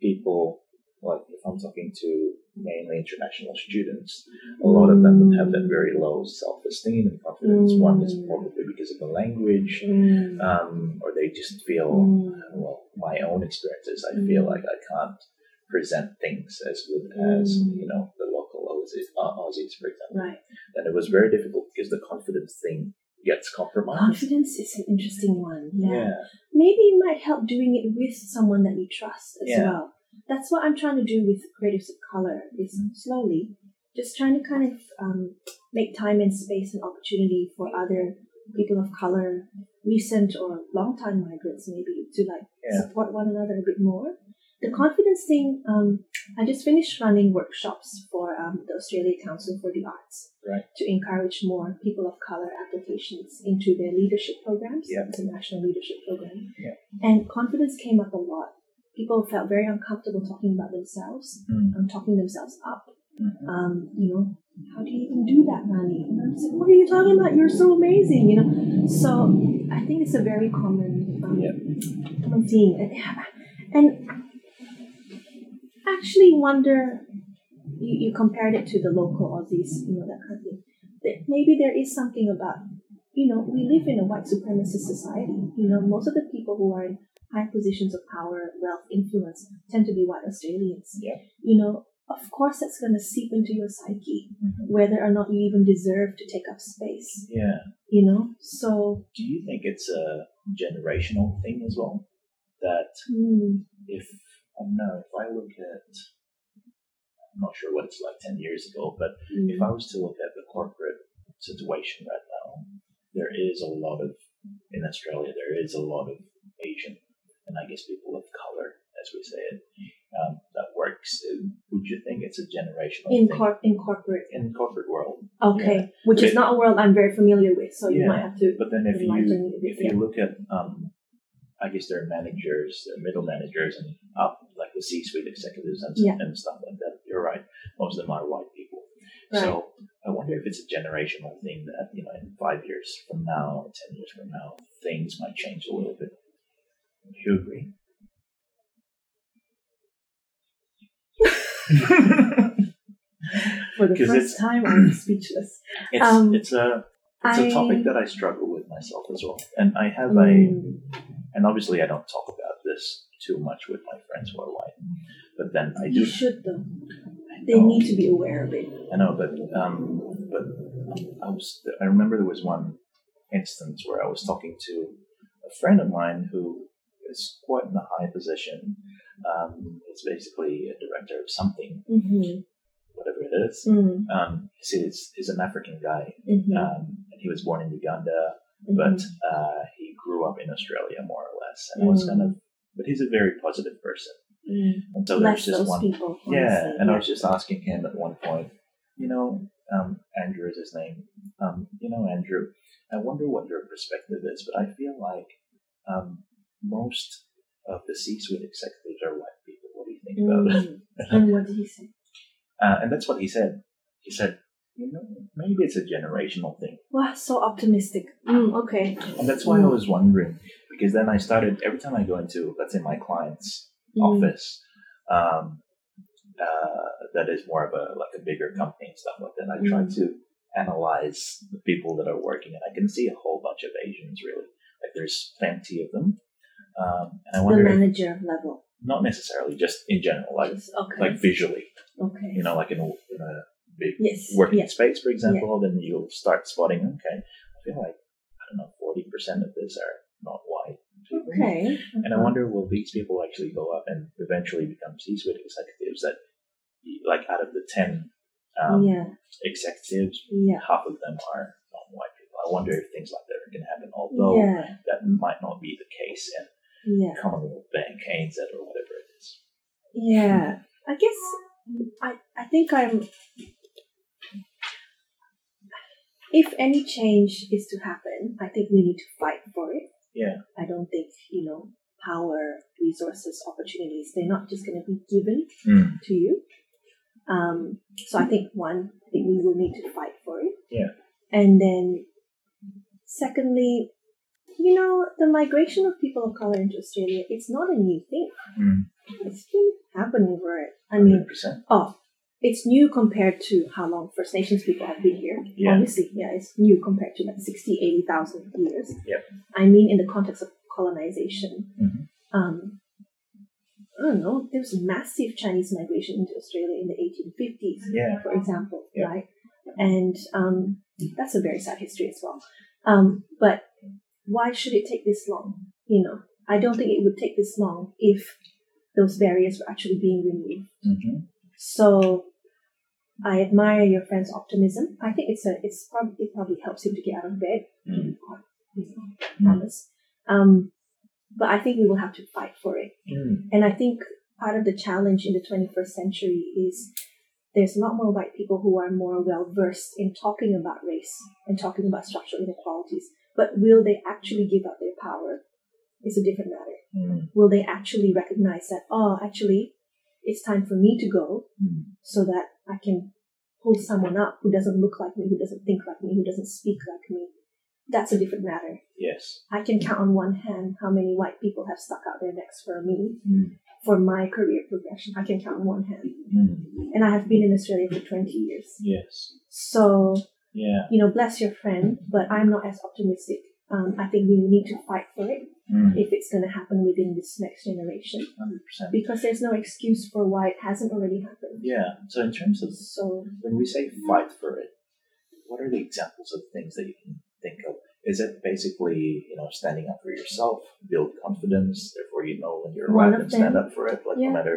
people. Like if I'm talking to mainly international students, a lot of them have that very low self-esteem and confidence. One is Mm. probably because of the language, Mm. um, or they just feel. Mm. Well, my own experiences, I feel Mm. like I can't present things as good as Mm. you know local Aussies, uh, Aussies, for example. Right. And it was very difficult because the confidence thing gets compromised. Confidence is an interesting one. Yeah. yeah. Maybe it might help doing it with someone that you trust as Yeah. well. That's what I'm trying to do with Creatives of Color is Mm. slowly just trying to kind of um, make time and space and opportunity for other people of color, recent or long-time migrants maybe, to like Yeah. support one another a bit more. The confidence thing, um, I just finished running workshops for um, the Australia Council for the Arts Right. to encourage more people of color applications into their leadership programs. Yeah. It's a national leadership program. Yeah. And confidence came up a lot. People felt very uncomfortable talking about themselves Mm. and talking themselves up. Mhm. Um, you know, how do you even do that, Rani? And I was like, what are you talking about? You're so amazing, you know. So I think it's a very common, um, Yeah. common theme. And, and actually wonder, you, you compared it to the local Aussies, you know, that kind of thing. That maybe there is something about, you know, we live in a white supremacist society. You know, most of the people who are in high positions of power, wealth, influence tend to be white Australians. Yeah. You know, of course that's going to seep into your psyche, Mhm. whether or not you even deserve to take up space. Yeah. You know, so Do you think it's a generational thing as well? That hmm, if I don't know, if I look at, I'm not sure what it's like ten years ago, but hmm, if I was to look at the corporate situation right now, there is a lot of in Australia. There is a lot of Asian and I guess people of color, as we say it, um, that works. Would you think it's a generational in thing in corporate. in corporate world? Okay, which But is it- not a world I'm very familiar with, so you might have to. But then if you if you look at um, I guess there are managers, there are middle managers, and up like the C-suite executives and, Yeah. and stuff like that. You're right. Most of them are white people. Right. So I wonder if it's a generational thing that you know in five years from now, ten years from now, things might change a little bit. Do you agree? [laughs] For the first it's- time, I'm [clears throat] speechless. It's Um, it's a it's I- a topic that I struggle with myself as well, and I have a Mm, and obviously I don't talk about this too much with my friends who are white, but then I do. You should though. They need to be aware of it. I know, but um, but I was. I remember there was one instance where I was talking to a friend of mine who is quite in a high position. Um, it's basically a director of something, Mm-hmm. whatever it is. Mm-hmm. Um, he's, he's an African guy, Mm-hmm. um, and he was born in Uganda, but uh, grew up in Australia more or less, and was kind of. But he's a very positive person, mm and so there's just one. people. Yeah, and I was just asking him at one point, you know, um, Andrew is his name. Um, you know, Andrew, I wonder what your perspective is, but I feel like um, most of the C-suite executives are white people. What do you think about it? Mm. and what did he say? [laughs] Uh, and that's what he said. He said, you know, maybe it's a generational thing. Wow, so optimistic. Mm, okay. And that's why I was wondering, because then I started, every time I go into, let's say, my client's Mm. office, um, uh, that is more of a, like a bigger company and stuff like that, I try Mm. to analyze the people that are working, and I can see a whole bunch of Asians, really. Like, there's plenty of them. Um, and I The wonder if, manager level. not necessarily, just in general, like, Okay. like visually, okay. you know, like in a, in a Yes. working Yes. space, for example, then you'll start spotting, okay, I feel like, I don't know, 40% of this are not white. people. Okay. And I wonder, will these people actually go up and eventually become C-suite executives that, like, out of the 10 um, yeah. executives, Yeah. half of them are non-white people. I wonder if things like that are going to happen, although Yeah. that might not be the case in Yeah. Commonwealth Bank, ANZ, or whatever it is. Yeah. I guess I I think I'm if any change is to happen, I think we need to fight for it. Yeah. I don't think, you know, power, resources, opportunities, they're not just gonna be given Mm. to you. Um, so I think one, I think we will need to fight for it. Yeah. And then secondly, you know, the migration of people of color into Australia, it's not a new thing. Mm. It's been happening for it. I mean, 100%. oh, it's new compared to how long First Nations people have been here. Yeah. Honestly, yeah, it's new compared to like 60, 80,000 years. Yep. I mean, in the context of colonization. Mhm. Um, I don't know, there was massive Chinese migration into Australia in the 1850s, Yeah. for example, Yeah. right? And um, that's a very sad history as well. Um, but why should it take this long? You know, I don't think it would take this long if those barriers were actually being removed. hmm So I admire your friend's optimism. I think it's a it's probably it probably helps him to get out of bed. To be quite you know, Mm. Um, but I think we will have to fight for it. Mm. And I think part of the challenge in the 21st century is there's a lot more white people who are more well versed in talking about race and talking about structural inequalities. But will they actually give up their power? It's a different matter. Mm. Will they actually recognize that, oh, actually, it's time for me to go Mm. so that I can pull someone up who doesn't look like me, who doesn't think like me, who doesn't speak like me? That's a different matter. Yes. I can count on one hand how many white people have stuck out their necks for me Mm. for my career progression. I can count on one hand. Mm. And I have been in Australia for 20 years. Yes. So, Yeah. you know, bless your friend, but I'm not as optimistic. Um, I think we need to fight for it Mm. if it's going to happen within this next generation 100%. because there's no excuse for why it hasn't already happened. Yeah. So in terms of So, when we say fight for it, what are the examples of things that you can think of? Is it basically, you know, standing up for yourself, build confidence, therefore you know when you're right and stand up for it? Like Yeah. no matter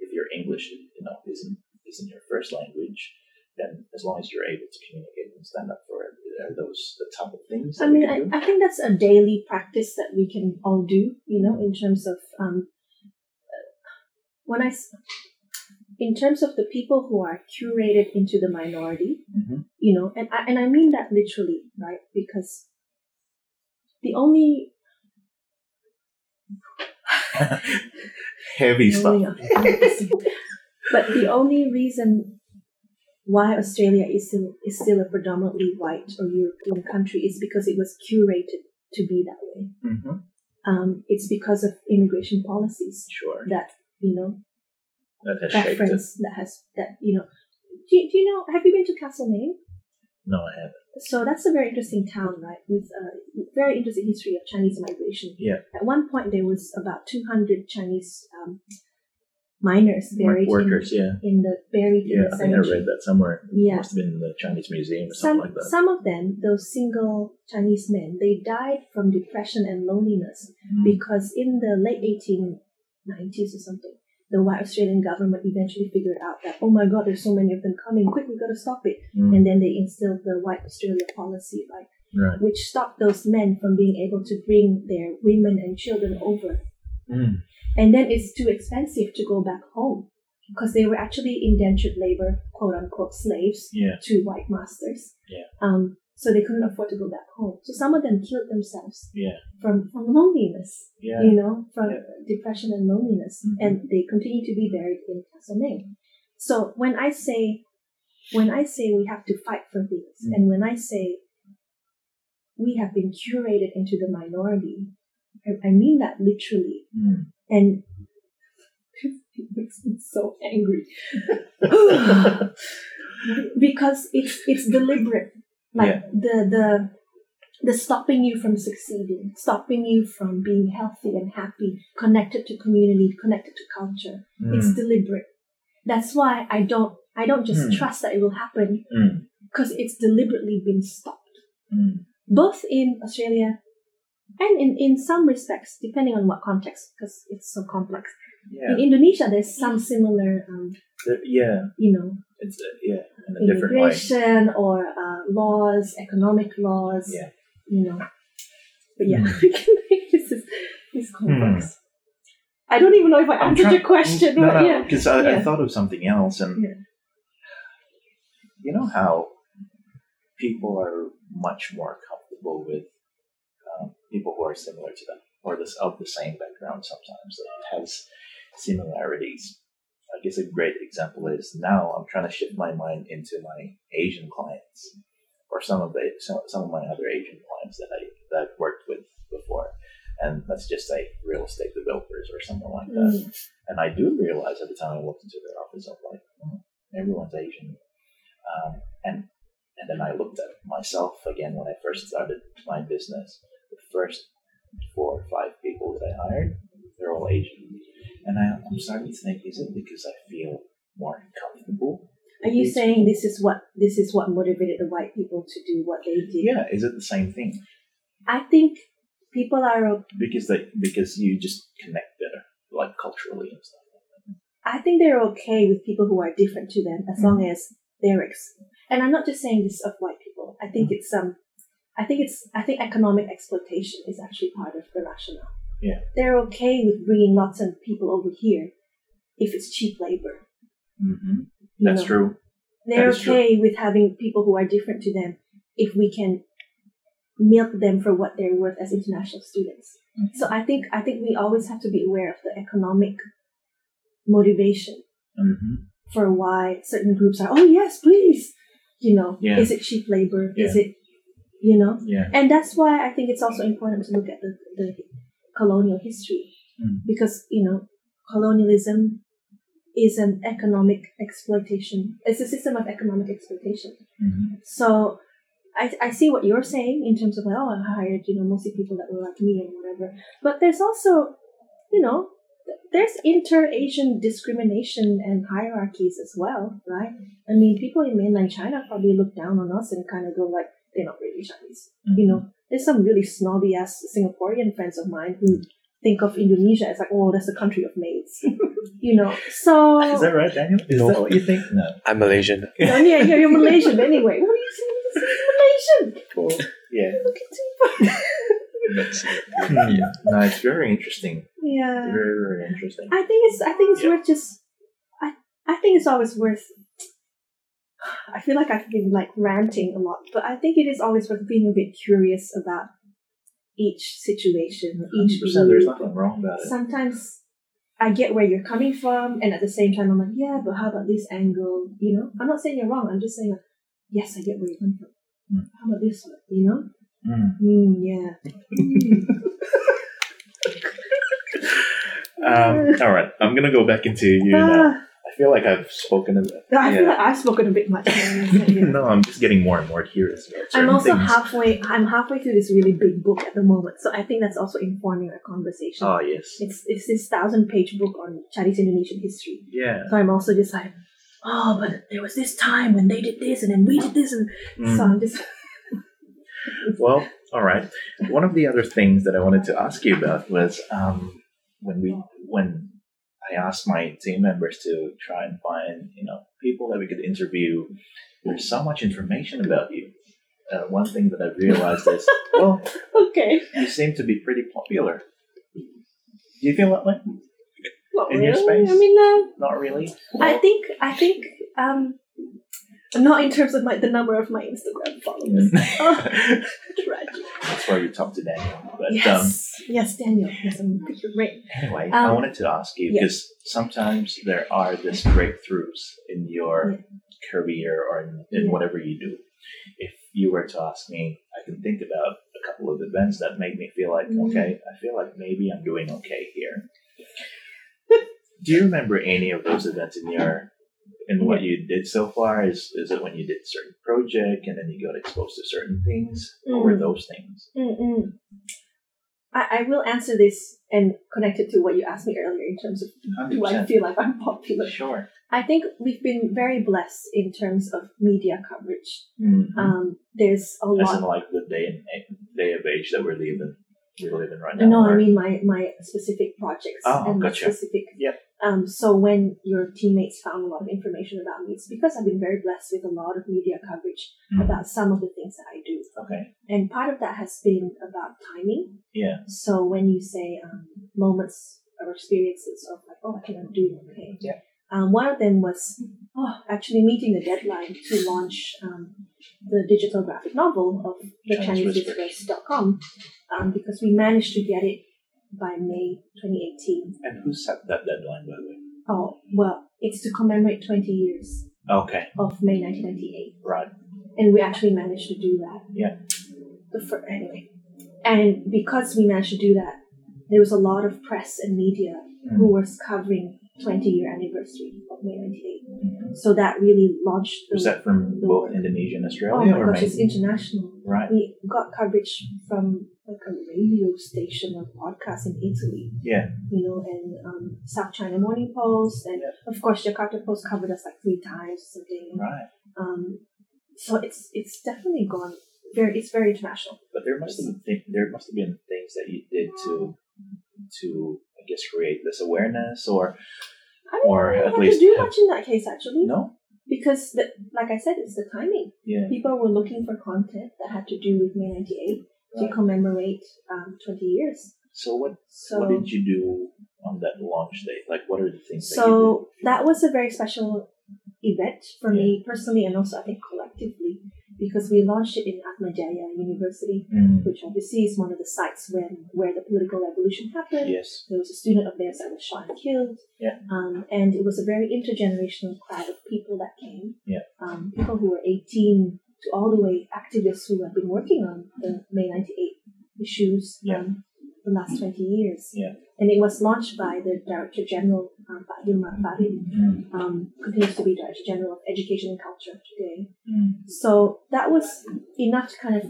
if your English, you know, isn't isn't your first language, then as long as you're able to communicate and stand up for it, are those the type of things I mean, I. I think that's a daily practice that we can all do, you know, in terms of, um, when I, in terms of the people who are curated into the minority, Mhm. you know, and I, and I mean that literally, right? Because the only [laughs] Heavy [laughs] stuff. [laughs] but the only reason why Australia is still is still a predominantly white or European country is because it was curated to be that way. hmm Um, it's because of immigration policies Sure. that you know That has shaped it. that has that you know. Do, do you know? Have you been to Castlemaine? No, I haven't. So that's a very interesting town, right? With a very interesting history of Chinese migration. Yeah. At one point, there was about 200 Chinese um, miners buried workers, in, yeah. in the buried in Yeah, the I think I read that somewhere. Yeah. Must have been in the Chinese museum or some something like that. some of them, those single Chinese men, they died from depression and loneliness Mm. because in the late 1890s or something, the white Australian government eventually figured out that oh my god, there's so many of them coming, quick, we gotta stop it. Mm. And then they instilled the white Australia policy, like Right. which stopped those men from being able to bring their women and children over. Mm. And then it's too expensive to go back home because they were actually indentured labor, quote unquote, slaves Yeah. to white masters. Yeah. Um, so they couldn't afford to go back home. So some of them killed themselves Yeah. from, from loneliness, Yeah. you know, from Yeah. depression and loneliness. Mhm. And they continue to be buried in Castlemaine. So when I say, when I say we have to fight for things, Mm. and when I say we have been curated into the minority, I, I mean that literally. Mm. And it makes me so angry [laughs] because it's it's deliberate. Like Yeah. the the the stopping you from succeeding, stopping you from being healthy and happy, connected to community, connected to culture. It's Mm. deliberate. That's why I don't I don't just Hmm. trust that it will happen Mm. because it's deliberately been stopped Mm. both in Australia and in, in some respects, depending on what context, because it's so complex. Yeah. In Indonesia, there's some similar, um, The- yeah. you know, It's uh, yeah in a different way. immigration or uh, laws, economic laws, Yeah. you know. But yeah, Hmm. [laughs] we can make this is this complex. I don't even know if I I'm answered trying- your question, No, but no, yeah. because I, I Yeah. thought of something else, and Yeah. you know how people are much more comfortable with people who are similar to them or this of the same background. Sometimes that has similarities. I guess a great example is now I'm trying to shift my mind into my Asian clients or some of the some, some of my other Asian clients that I that I've worked with before, and let's just say real estate developers or something like that. Mm. And I do realize at the time I walked into their office, I'm like, oh, everyone's Asian. Um, and and then I looked at myself again when I first started my business. The first four or five people that I hired, they're all Asian. And I, I'm starting to think, is it because I feel more comfortable? Are you saying this is what this is what motivated the white people to do what they did? Yeah, is it the same thing? I think people are Because they because you just connect better, like culturally and stuff. I think they're okay with people who are different to them as long as they're ex- and I'm not just saying this of white people. I think it's um I think it's I think economic exploitation is actually part of the rationale. Yeah. They're okay with bringing lots of people over here if it's cheap labor. Mm-hmm. That's know. true. They're That is true. okay with having people who are different to them if we can milk them for what they're worth as international students. Mhm. So I think I think we always have to be aware of the economic motivation Mm-hmm. for why certain groups are, oh yes, please. You know, Yeah. is it cheap labor? Is it, you know? Yeah. And that's why I think it's also important to look at the, the colonial history. Mm. Because, you know, colonialism is an economic exploitation. It's a system of economic exploitation. Mm-hmm. So I, I see what you're saying in terms of like, oh, I hired, you know, mostly people that were like me and whatever. But there's also, you know, there's inter-Asian discrimination and hierarchies as well, right? I mean, people in mainland China probably look down on us and kind of go like, they're not really Chinese. Mm-hmm. You know, there's some really snobby ass Singaporean friends of mine who think of Indonesia as like, oh, that's a country of maids. [laughs] you know, so Is that right, Daniel? Is No. that what you think? No. I'm Malaysian. Oh, [laughs] yeah, you're, you're Malaysian anyway. What are you saying? This is Malaysian. Cool. Yeah. Look at you. Yeah. No, it's very interesting. Yeah. Very, very interesting. I think it's I think it's Yeah. worth just I I think it's always worth I feel like I've been like ranting a lot, but I think it is always worth being a bit curious about each situation, each 100%, there's group. nothing wrong about it. Sometimes I get where you're coming from, and at the same time, I'm like, yeah, but how about this angle? You know, I'm not saying you're wrong. I'm just saying, like, yes, I get where you're coming from. Mm. How about this one? You know? Mm. Mm, yeah. Mm. [laughs] Um, all right, I'm gonna go back into you now. Ah, I I feel like I've spoken a bit. I feel Yeah. like I've spoken a bit much. [laughs] No, I'm just getting more and more curious I'm also things. halfway. I'm halfway through this really big book at the moment, so I think that's also informing our conversation. Oh yes. It's it's this thousand page book on Chinese Indonesian history. Yeah. So I'm also just like, oh, but there was this time when they did this and then we did this, and Mm. so I'm just [laughs] Well, all right. One of the other things that I wanted to ask you about was um, when we when I asked my team members to try and find you know people that we could interview. There's so much information about you. Uh, one thing that I realized is, [laughs] well, okay. you seem to be pretty popular. Do you feel that way? Not In your space? I mean, uh, Not really. I think I think um, not in terms of my the number of my Instagram followers. [laughs] oh, tragic. That's why you talk to Daniel. But um, Yes, yes, Daniel. Yes, I'm pick your brain. Anyway, I Um, wanted to ask you yeah. because sometimes there are these breakthroughs in your Yeah. career or in, in Yeah. whatever you do. If you were to ask me, I can think about a couple of events that made me feel like, Mm. okay, I feel like maybe I'm doing okay here. do you remember any of those events in your in what you did so far? Is is it when you did certain project and then you got exposed to certain things? What were Mm. those things? Mm-mm. I, I will answer this and connect it to what you asked me earlier in terms of do I feel like I'm popular. Sure. I think we've been very blessed in terms of media coverage. Mhm. Um, there's a As in lot. like the day and day of age that we're living, we're living right now. No, I mean my my specific projects Oh, and my specific. Yep. Um, so when your teammates found a lot of information about me, it's because I've been very blessed with a lot of media coverage Mhm. about some of the things that I do, Okay. and part of that has been about timing. Yeah. So when you say um, moments or experiences of like, oh, I I'm doing okay. Yeah. Um, one of them was oh, actually meeting the deadline to launch um, the digital graphic novel of the Chinese. ChineseWhispers.com um, because we managed to get it by May 2018. And who set that deadline, by the way? Oh, well, it's to commemorate 20 years Okay. of May 1998 Right. and we actually managed to do that. Yeah. The fir- anyway, and because we managed to do that, there was a lot of press and media who was covering 20 year anniversary of May 98. Mhm. So that really launched the. Was that from both. Indonesia and Australia? Oh my or gosh, it's international. Right. We got coverage from like a radio station or podcast in Italy, Yeah. you know, and um, South China Morning Post, and Yeah. of course Jakarta Post covered us like three times or something. Right. Um, so it's it's definitely gone very. It's very international. But there must have been there must have been things that you did to to I guess create this awareness or I don't Or know at least do much in that case actually, no. because the, like I said, it's the timing. Yeah. People were looking for content that had to do with May '98 Right. To commemorate um, 20 years. So what So what did you do on that launch day? Like what are the things that you so did? that was a very special event for me personally, and also I think collectively, because we launched it in Atma Jaya University, Mm. which obviously is one of the sites when where the political revolution happened. Yes. There was a student of theirs that was shot and killed. Yeah. Um, and it was a very intergenerational crowd of people that came. Yeah. Um, people who were 18 to all the way activists who have been working on the May 98 issues Yeah. um, the last 20 years. Yeah. And it was launched by the Director General, um, Pak Hilmar Mm. um, continues to be Director General of Education and Culture today. Mm. So that was enough to kind of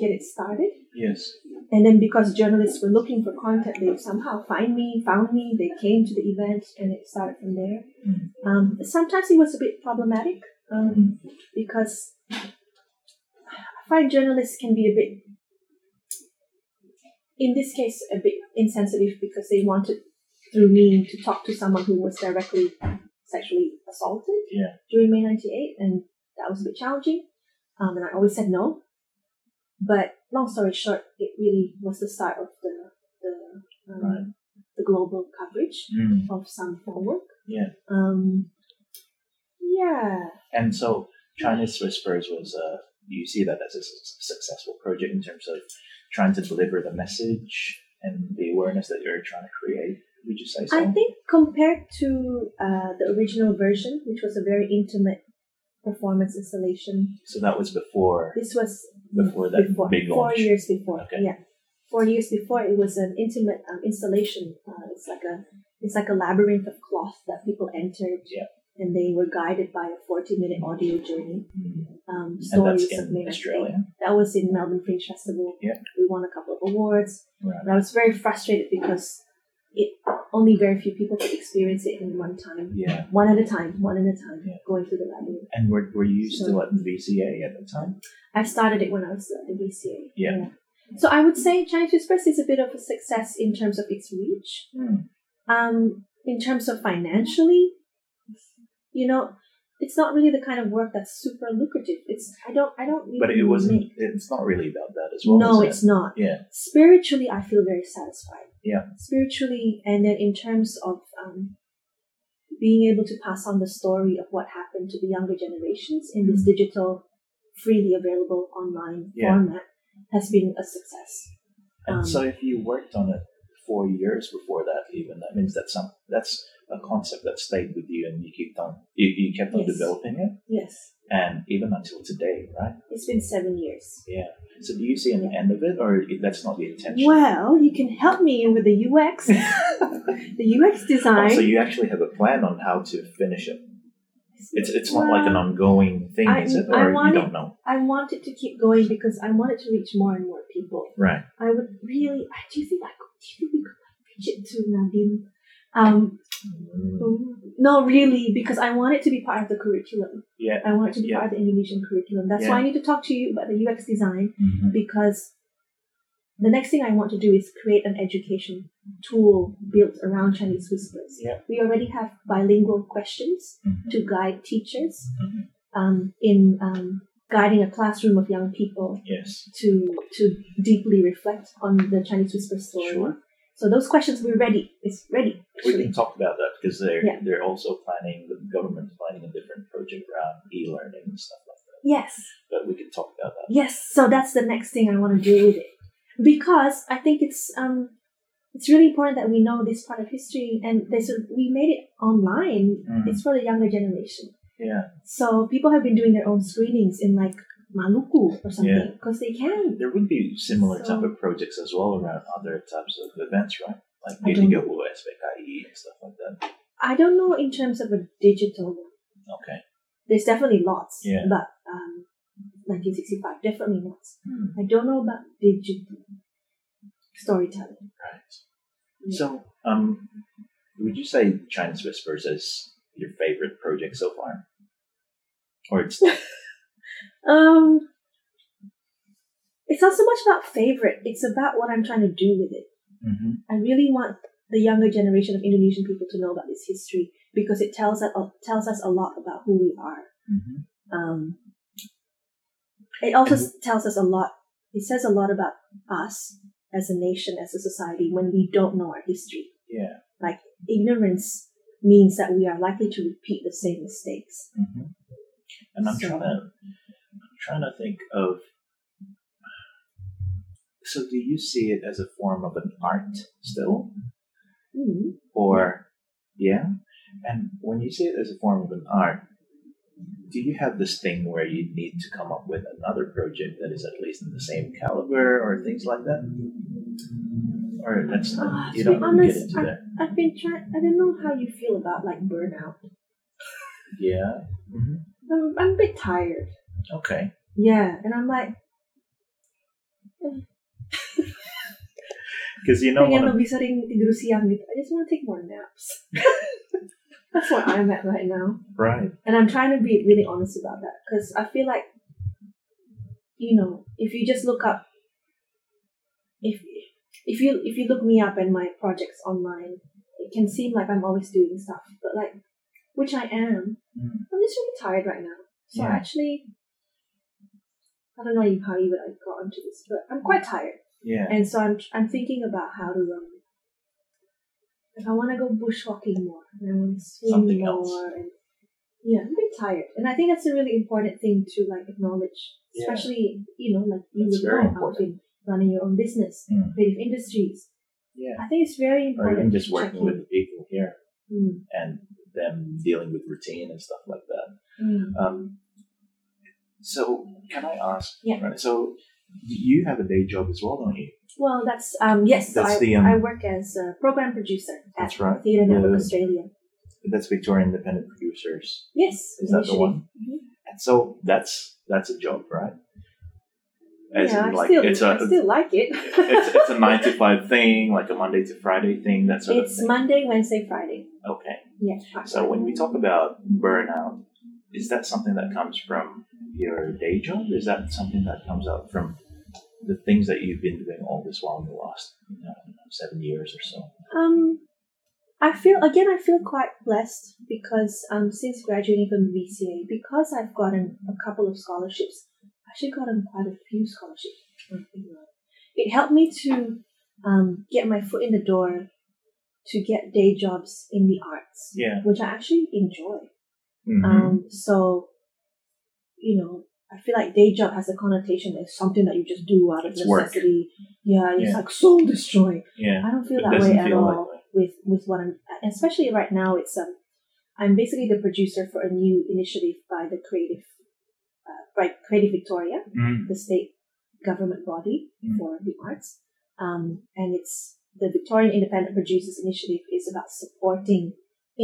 get it started. Yes. And then because journalists were looking for content, they somehow find me, found me, they came to the event, and it started from there. Mm. Um, sometimes it was a bit problematic um, because find journalists can be a bit, in this case, a bit insensitive because they wanted through me to talk to someone who was directly sexually assaulted Yeah. during May 98, and that was a bit challenging. Um, and I always said no. But long story short, it really was the start of the the um, Right. the global coverage Mm. of some homework. Yeah. Um, yeah. And so Chinese Whispers was uh you see that as a successful project in terms of trying to deliver the message and the awareness that you're trying to create. Would you say so? I think compared to uh, the original version, which was a very intimate performance installation, so that was before this was before that before, big four years before. Okay. Yeah, four years before it was an intimate um, installation. Uh, it's like a it's like a labyrinth of cloth that people entered. Yeah. And they were guided by a 40 minute audio journey. Mm. Um, stories of Australia. That was in Melbourne Fringe Festival. Yeah. We won a couple of awards. Right. And I was very frustrated because it only very few people could experience it in one time. Yeah. One at a time, one at a time, Yeah. going through the labyrinth. And were, were you So- still at the VCA at the time? I started it when I was at the VCA. Yeah. So I would say Chinese Whispers is a bit of a success in terms of its reach. Mm. Um, in terms of financially, you know, it's not really the kind of work that's super lucrative. It's I don't I don't really But it wasn't. make- It's not really about that as well. no, it? it's not. Yeah. Spiritually, I feel very satisfied. Yeah. Spiritually, and then in terms of um, being able to pass on the story of what happened to the younger generations in this digital, freely available online Mm-hmm. Yeah. format has been a success. And Um, so, if you worked on it four years before that, even that means that some that's a concept that stayed with you, and you kept on you, you kept on Yes. developing it, Yes, and even until today, right? it's been seven years. Yeah. So, do you see an end of it, or that's not the intention? Well, you can help me with the UX, [laughs] the UX Oh, design. so you actually have a plan on how to finish it. It's it's not like an ongoing thing, I- is it? I Or you don't know? I want it to keep going because I want it to reach more and more people. Right. I would really. Do you think I could? Do you think we could pitch it to Nadiem? Um, no, really, because I want it to be part of the curriculum. Yeah. I want it to be Yeah. part of the Indonesian curriculum. That's Yeah. why I need to talk to you about the UX design Mhm. because the next thing I want to do is create an education tool built around Chinese whispers. Yeah. We already have bilingual questions Mhm. to guide teachers Mhm. um, in um, guiding a classroom of young people Yes. to to deeply reflect on the Chinese whisper story. Sure. So those questions we're ready. It's ready We actually. can talk about that because they're Yeah. they're also planning the government's planning a different project around e-learning and stuff like that. Yes. But we can talk about that. Yes, so that's the next thing I want to do with it. Because I think it's um it's really important that we know this part of history and this we made it online. Mhm. It's for the younger generation. Yeah, So people have been doing their own screenings in like Maluku or something Yeah. because they can. there would be similar So- type of projects as well around other types of events, right? Like I don't- G30S PKI and stuff like that. I don't know in terms of a digital one. Okay. There's definitely lots, Yeah. but um, 1965 definitely lots. Hmm. I don't know about digital storytelling. Right. Yeah. So, um, would you say Chinese Whispers is your favorite project so far? Or it's not? Um, it's not so much about favorite. It's about what I'm trying to do with it. Mhm. I really want the younger generation of Indonesian people to know about this history because it tells us tells us a lot about who we are. Mhm. Um, it also tells us a lot. It says a lot about us as a nation, as a society, when we don't know our history. Yeah. Like ignorance means that we are likely to repeat the same mistakes. Mhm. And I'm trying to, I'm trying to think of. So, do you see it as a form of an art still, Mm. or yeah? And when you see it as a form of an art, do you have this thing where you need to come up with another project that is at least in the same caliber, or things like that? Or that's not, you to be don't really get honest, into that. I've been trying. I don't know how you feel about like burnout. Yeah. hmm I'm, I'm a bit tired. Okay. Yeah, and I'm like, [laughs] Because you know, pengen lebih sering tidur siang gitu. I just want to take more naps. [laughs] That's where I'm at right now, right? and I'm trying to be really honest about that because I feel like, you know, if you just look up, if if you if you look me up and my projects online, it can seem like I'm always doing stuff, but like, which I am. Mm. I'm just really tired right now. So Yeah. actually, I don't know how you would have got into this, but I'm quite tired. Yeah. And so I'm I'm thinking about how to um if I want to go bushwalking more and I want to swim Something more else. and yeah, I'm a bit tired, and I think that's a really important thing to like acknowledge, Yeah. especially you know like you would know. Alvin, running your own business, Mm. creative industries. Yeah. I think it's very important. Or even just working with the people here Mm. and them dealing with routine and stuff like that. Mm. Um, so can I ask? Yeah. Right, so you have a day job as well, don't you? Well, that's um yes. That's I, the, um, I work as a program producer at That's right. Theatre Network The- Australia. that's Victoria Independent Producers. Yes. Is that the initially. one? Mhm. And so that's that's a job, right? As yeah, in, I like still, it's a I still like it. [laughs] it's, it's a [laughs] nine to five thing, like a Monday to Friday thing. That sort of It's thing. Monday, Wednesday, Friday. okay. Yeah. So when we talk about burnout, is that something that comes from your day job? Is that something that comes out from the things that you've been doing all this while in the last you know, seven years or so? Um, I feel again. I feel quite blessed because um, since graduating from VCA, because I've gotten a couple of scholarships. Actually gotten quite a few scholarships. it. Helped me to um, get my foot in the door to get day jobs in the arts, Yeah. which I actually enjoy. Mhm. Um, so, you know, I feel like day job has a connotation as something that you just do out of It's work. necessity. Yeah, it's Yeah. like soul destroying. yeah. I don't feel It that way at all way. with with what I'm, especially right now. It's um, I'm basically the producer for a new initiative by the Creative, by Creative Victoria, Mm. the state government body Mm. for the arts, um, and it's the Victorian Independent Producers Initiative is about supporting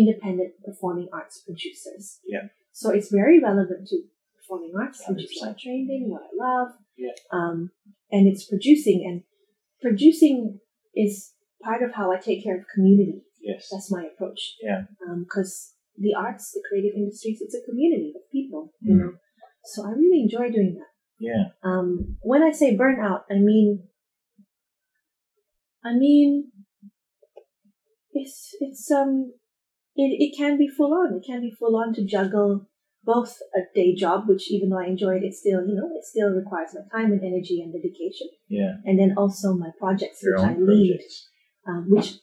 independent performing arts producers. Yeah. So it's very relevant to performing arts, which is what I 100%. trained in, what I love. Yeah. Um, and it's producing, and producing is part of how I take care of community. Yes. That's my approach. Yeah. Because the arts, the creative industries, it's a community of people, you Mm. know. So I really enjoy doing that. Yeah. Um, when I say burnout, I mean, I mean, it's it's um, it it can be full on. It can be full on to juggle both a day job, which even though I enjoy it, it still you know it still requires my time and energy and dedication, Yeah. and then also my projects Your which I lead, um, which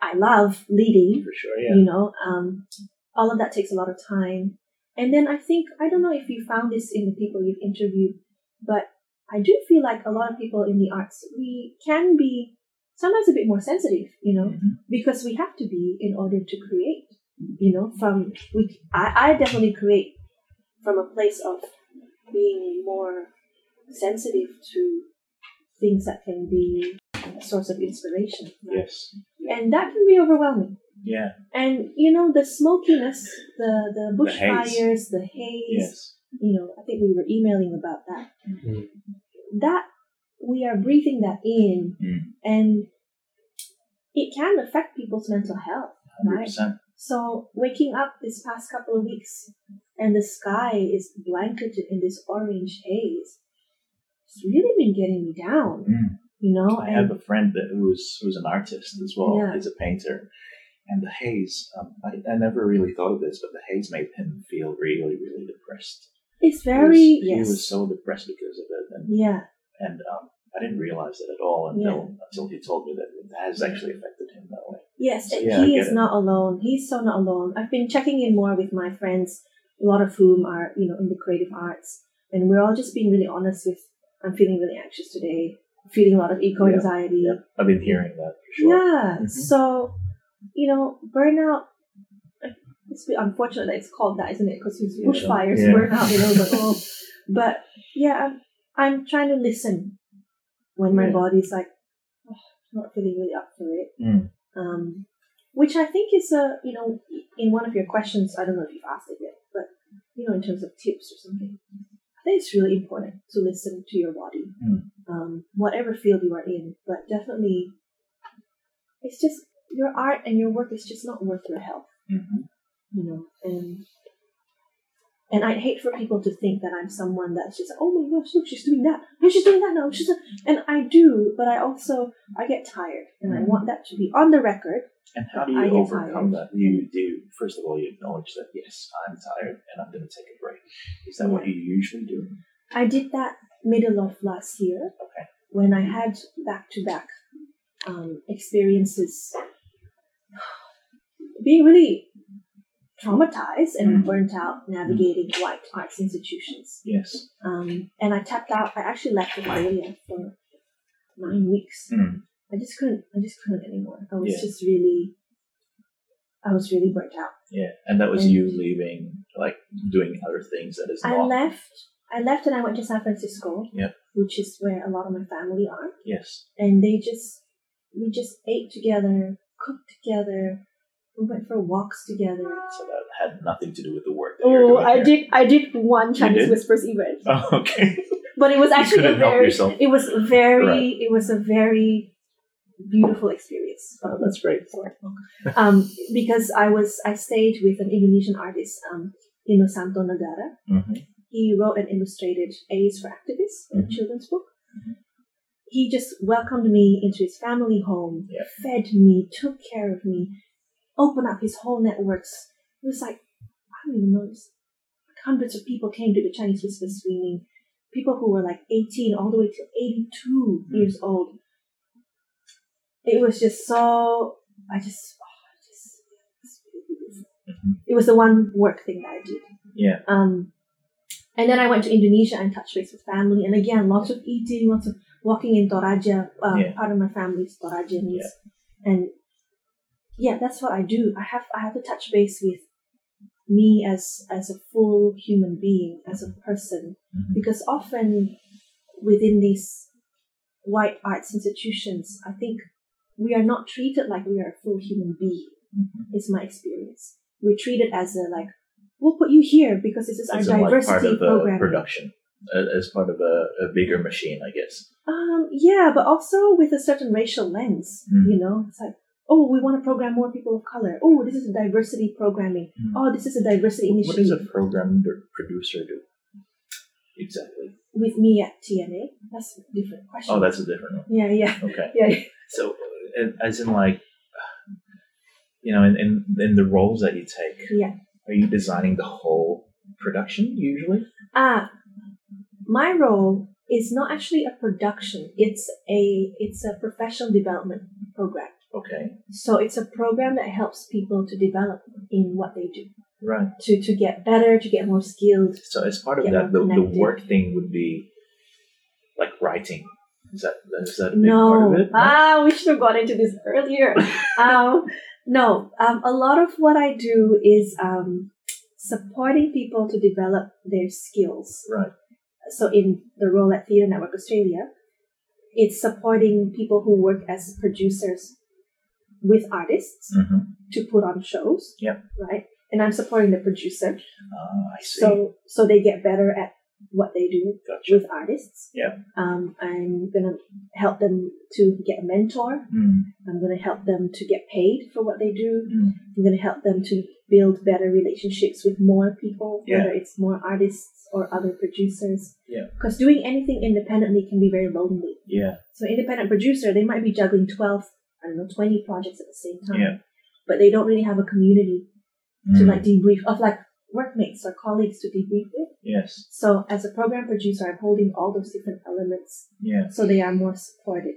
I love leading For sure. Yeah. you know um, all of that takes a lot of time and then i think i don't know if you found this in the people you've interviewed but i do feel like a lot of people in the arts we can be sometimes a bit more sensitive you know Mhm. because we have to be in order to create you know from we i, I definitely create from a place of being more sensitive to things that can be a source of inspiration right? Yes. and that can be overwhelming Yeah. and you know the smokiness, the the bushfires, the haze. Yes. You know, I think we were emailing about that. Mhm. That we are breathing that in, Mm. and it can affect people's mental health. Hundred Right. So waking up this past couple of weeks, and the sky is blanketed in this orange haze. It's really been getting me down. Mm. You know, I and have a friend that who's who's an artist as well. Yeah. He's a painter, and the haze. Um, I, I never really thought of this, but the haze made him feel really, really depressed. it's He was- very He was so depressed because of it, and yeah. and um, I didn't realize it at all until until he told me that it has actually affected him that way. Yes, So, yeah, he is it. not alone. He's so not alone. I've been checking in more with my friends, a lot of whom are, you know, in the creative arts. And we're all just being really honest with, I'm feeling really anxious today, feeling a lot of eco anxiety. Yeah, I've been hearing that for sure. Yeah. Mhm. So, you know, burnout, it's unfortunate that it's called that, isn't it? Because it's bushfires, Yeah. burnout, you know, but, [laughs] oh, but yeah, I'm, I'm trying to listen when my Yeah. body's like, oh, not feeling really up for it Mm. um, which I think is a you know in one of your questions. I don't know if you've asked it yet, but you know in terms of tips or something, I think it's really important to listen to your body, Mm. um, whatever field you are in. But definitely, it's just your art and your work is just not worth your health, Mhm. you know. And and I'd hate for people to think that I'm someone that's just oh my gosh, look, she's doing that. No, she's doing that now. She's a... and I do, but I also I get tired, and I Mhm. want that to be on the record. And how do you get overcome that? You do first of all you acknowledge that yes, I'm tired and I'm going to take a break. Is that what you usually do? I did that middle of last year Okay. when I had back to back experiences, [sighs] being really traumatized and Mm. burnt out navigating white arts institutions. Yes. Um, and I tapped out. I actually left Australia for nine weeks. Mm. I just couldn't. I just couldn't anymore. I was Yeah. just really. I was really burnt out. Yeah, and that was And- you leaving, like doing other things that is I not. left. I left and I went to San Francisco, Yep. which is where a lot of my family are. Yes. and they just we just ate together, cooked together, we went for walks together. So that had nothing to do with the work that Oh, I did. I did one Chinese did? Whispers event, [laughs] Oh, okay. but it was actually a very. It was very. Right. It was a very beautiful experience. Oh, that's great. um, because I was I stayed with an Indonesian artist, um, Innosanto Nagara. hmm He wrote and illustrated A is for Activists, a Mhm. children's book. Mhm. He just welcomed me into his family home, Yeah. fed me, took care of me, opened up his whole networks. It was like I don't even know. This. Hundreds of people came to the Chinese Whisper screening. People who were like 18 all the way to 82 Mhm. years old. It was just so. I just. Oh, just mm-hmm. It was the one work thing that I did. Yeah. Um, and then I went to Indonesia and touched base with family. And again, lots of eating, lots of walking in Toraja. Um, Yeah. Part of my family is Torajanese. And yeah, that's what I do. I have I have to touch base with me as as a full human being, as a person, Mhm. because often within these white arts institutions, I think we are not treated like we are a full human being. Mhm. Is my experience. We're treated as a like, we'll put you here because this is our As in, like part diversity of a program. production, as part of a, a bigger machine, I guess. Um, yeah, but also with a certain racial lens. Mm. You know, it's like, oh, we want to program more people of color. Oh, this is a diversity programming. Mm. Oh, this is a diversity What initiative. does a program producer do? Exactly. With me at TNA, that's a different question. Oh, that's a different one. yeah, yeah, Okay. [laughs] yeah. So, as in, like, you know, in, in in the roles that you take, Yeah. are you designing the whole production usually? Ah, my role is not actually a production. It's a it's a professional development program. Okay. So it's a program that helps people to develop in what they do, Right. to to get better, to get more skilled. So, as part of that, the, the work thing would be like writing. Is that is that a big No, part of it? No? ah, we should have got into this earlier. [laughs] um, no, um, a lot of what I do is um, supporting people to develop their skills. Right. So in the role at Theatre Network Australia, it's supporting people who work as producers with artists Mm-hmm. to put on shows. Yep. Right. And I'm supporting the producer, Ah, I see. so so they get better at what they do gotcha. with artists. Yeah. Um, I'm gonna help them to get a mentor. Mm, I'm gonna help them to get paid for what they do. mm, I'm gonna help them to build better relationships with more people, Yeah. whether it's more artists or other producers. Yeah. Because doing anything independently can be very lonely. yeah. So independent producer, they might be juggling twelve, I don't know, twenty projects at the same time. Yeah. But they don't really have a community to Mm, like debrief of like workmates or colleagues to debrief with. yes. So as a program producer, I'm holding all those different elements Yeah. so they are more supported.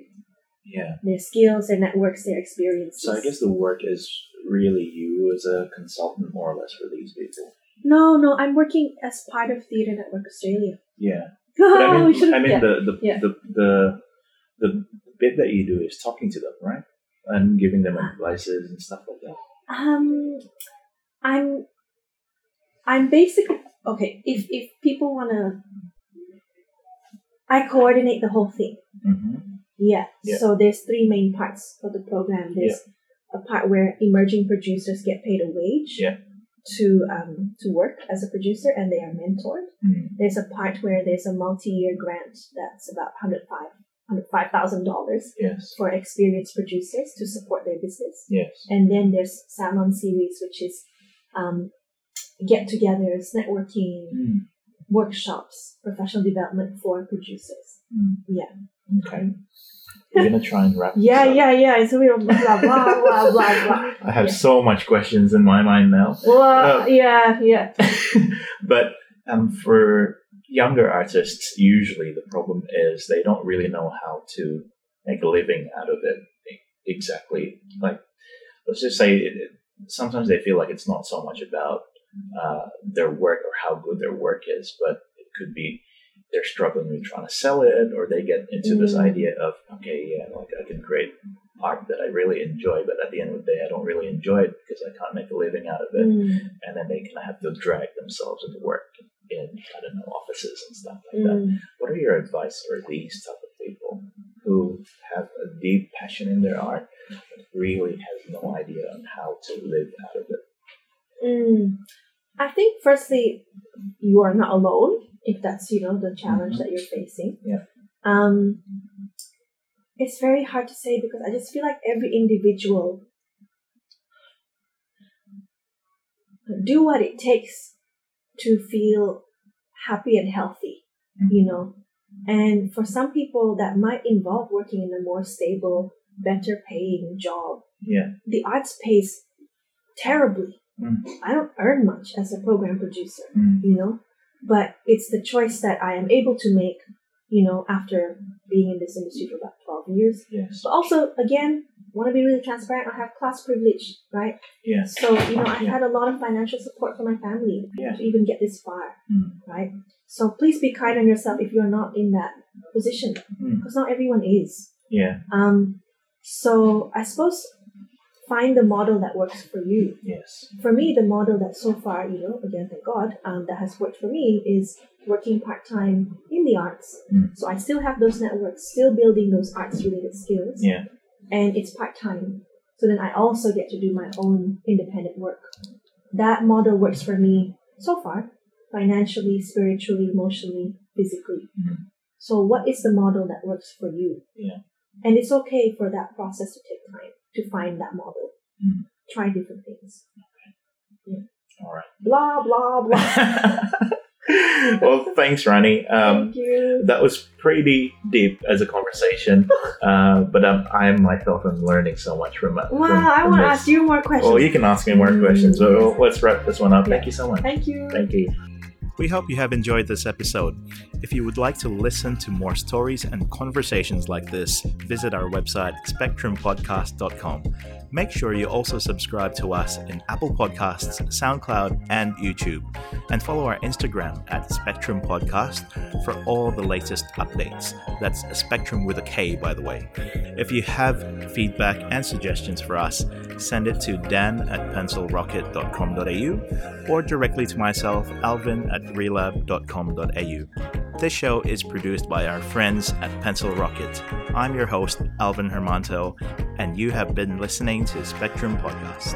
Yeah. Their skills, their networks, their experiences. So I guess the work is really you as a consultant, more or less, for these people. No, no, I'm working as part of Theatre Network Australia. Yeah. [laughs] But I mean, I mean yeah. the, the, Yeah. the the the bit that you do is talking to them, right? And giving them advices and stuff like that. Um, I'm, I'm basically okay. If if people wanna, I coordinate the whole thing. Mm-hmm. Yeah. Yeah. So there's three main parts for the program. There's a part where emerging producers get paid a wage. Yeah. To um to work as a producer and they are mentored. Mm. There's a part where there's a multi-year grant that's about hundred five hundred five thousand dollars Yes. for experienced producers to support their business. Yes. And then there's Salon Series, which is um, get-togethers, networking, Mm. workshops, professional development for producers. Mm. Yeah. Okay. We're gonna try and wrap. Yeah, up. yeah, yeah. It's a real blah blah blah blah blah. I have Yeah. so much questions in my mind now. Well, Uh, yeah, yeah. [laughs] but um, for younger artists, usually the problem is they don't really know how to make a living out of it exactly. Like, let's just say it, it, sometimes they feel like it's not so much about uh, their work or how good their work is, but it could be they're struggling with trying to sell it, or they get into this Mm. idea of okay, yeah, like I can create art that I really enjoy, but at the end of the day, I don't really enjoy it because I can't make a living out of it Mm, and then they kind of have to drag themselves into work in I don't know offices and stuff like that. mm. What are your advice for these type of people who have a deep passion in their art, but really has no idea on how to live out of it. Mm. I think firstly, you are not alone if that's you know the challenge Mhm. that you're facing. Yeah. Um, it's very hard to say because I just feel like every individual do what it takes to feel happy and healthy, you know. And for some people, that might involve working in a more stable, better paying job. Yeah. The arts pays terribly. Mm. I don't earn much as a program producer, Mm. you know, but it's the choice that I am able to make, you know, after being in this industry for about 12 years. Yes. But also, again, want to be really transparent, I have class privilege, right? Yes. So, you know, I've Yeah. had a lot of financial support from my family Yeah. to even get this far, Mm. right? So please be kind on yourself if you're not in that position, Mm. because not everyone is. Yeah. Um, so I suppose find the model that works for you. Yes. For me, the model that so far, you know, again, thank God, um, that has worked for me is working part time in the arts. Mm. So I still have those networks, still building those arts related skills Yeah. and it's part time. So then I also get to do my own independent work. That model works for me so far, financially, spiritually, emotionally, physically. Mhm. So what is the model that works for you? Yeah. And it's okay for that process to take time to find that model. Mhm. Try different things. All right. Blah blah blah. [laughs] well, thanks, Rani. Um, Thank you. that was pretty deep as a conversation, [laughs] uh, but um, I myself am learning so much from it. Wow, from- I want to ask you more questions. Well, you can ask me more Mm, questions. So let's wrap this one up. Thank you so much. Thank you. Thank you. We hope you have enjoyed this episode. If you would like to listen to more stories and conversations like this, visit our website spektrumpodcast.com. Make sure you also subscribe to us in Apple Podcasts, SoundCloud, and YouTube, and follow our Instagram at Spektrum Podcast for all the latest updates. That's Spektrum with a K, by the way. If you have feedback and suggestions for us, send it to dan at pencilrocket.com.au or directly to myself, alvin at relab.com.au. This show is produced by our friends at Pencil Rocket. I'm your host, Alvin Hermanto, and you have been listening to Spektrum Podcast.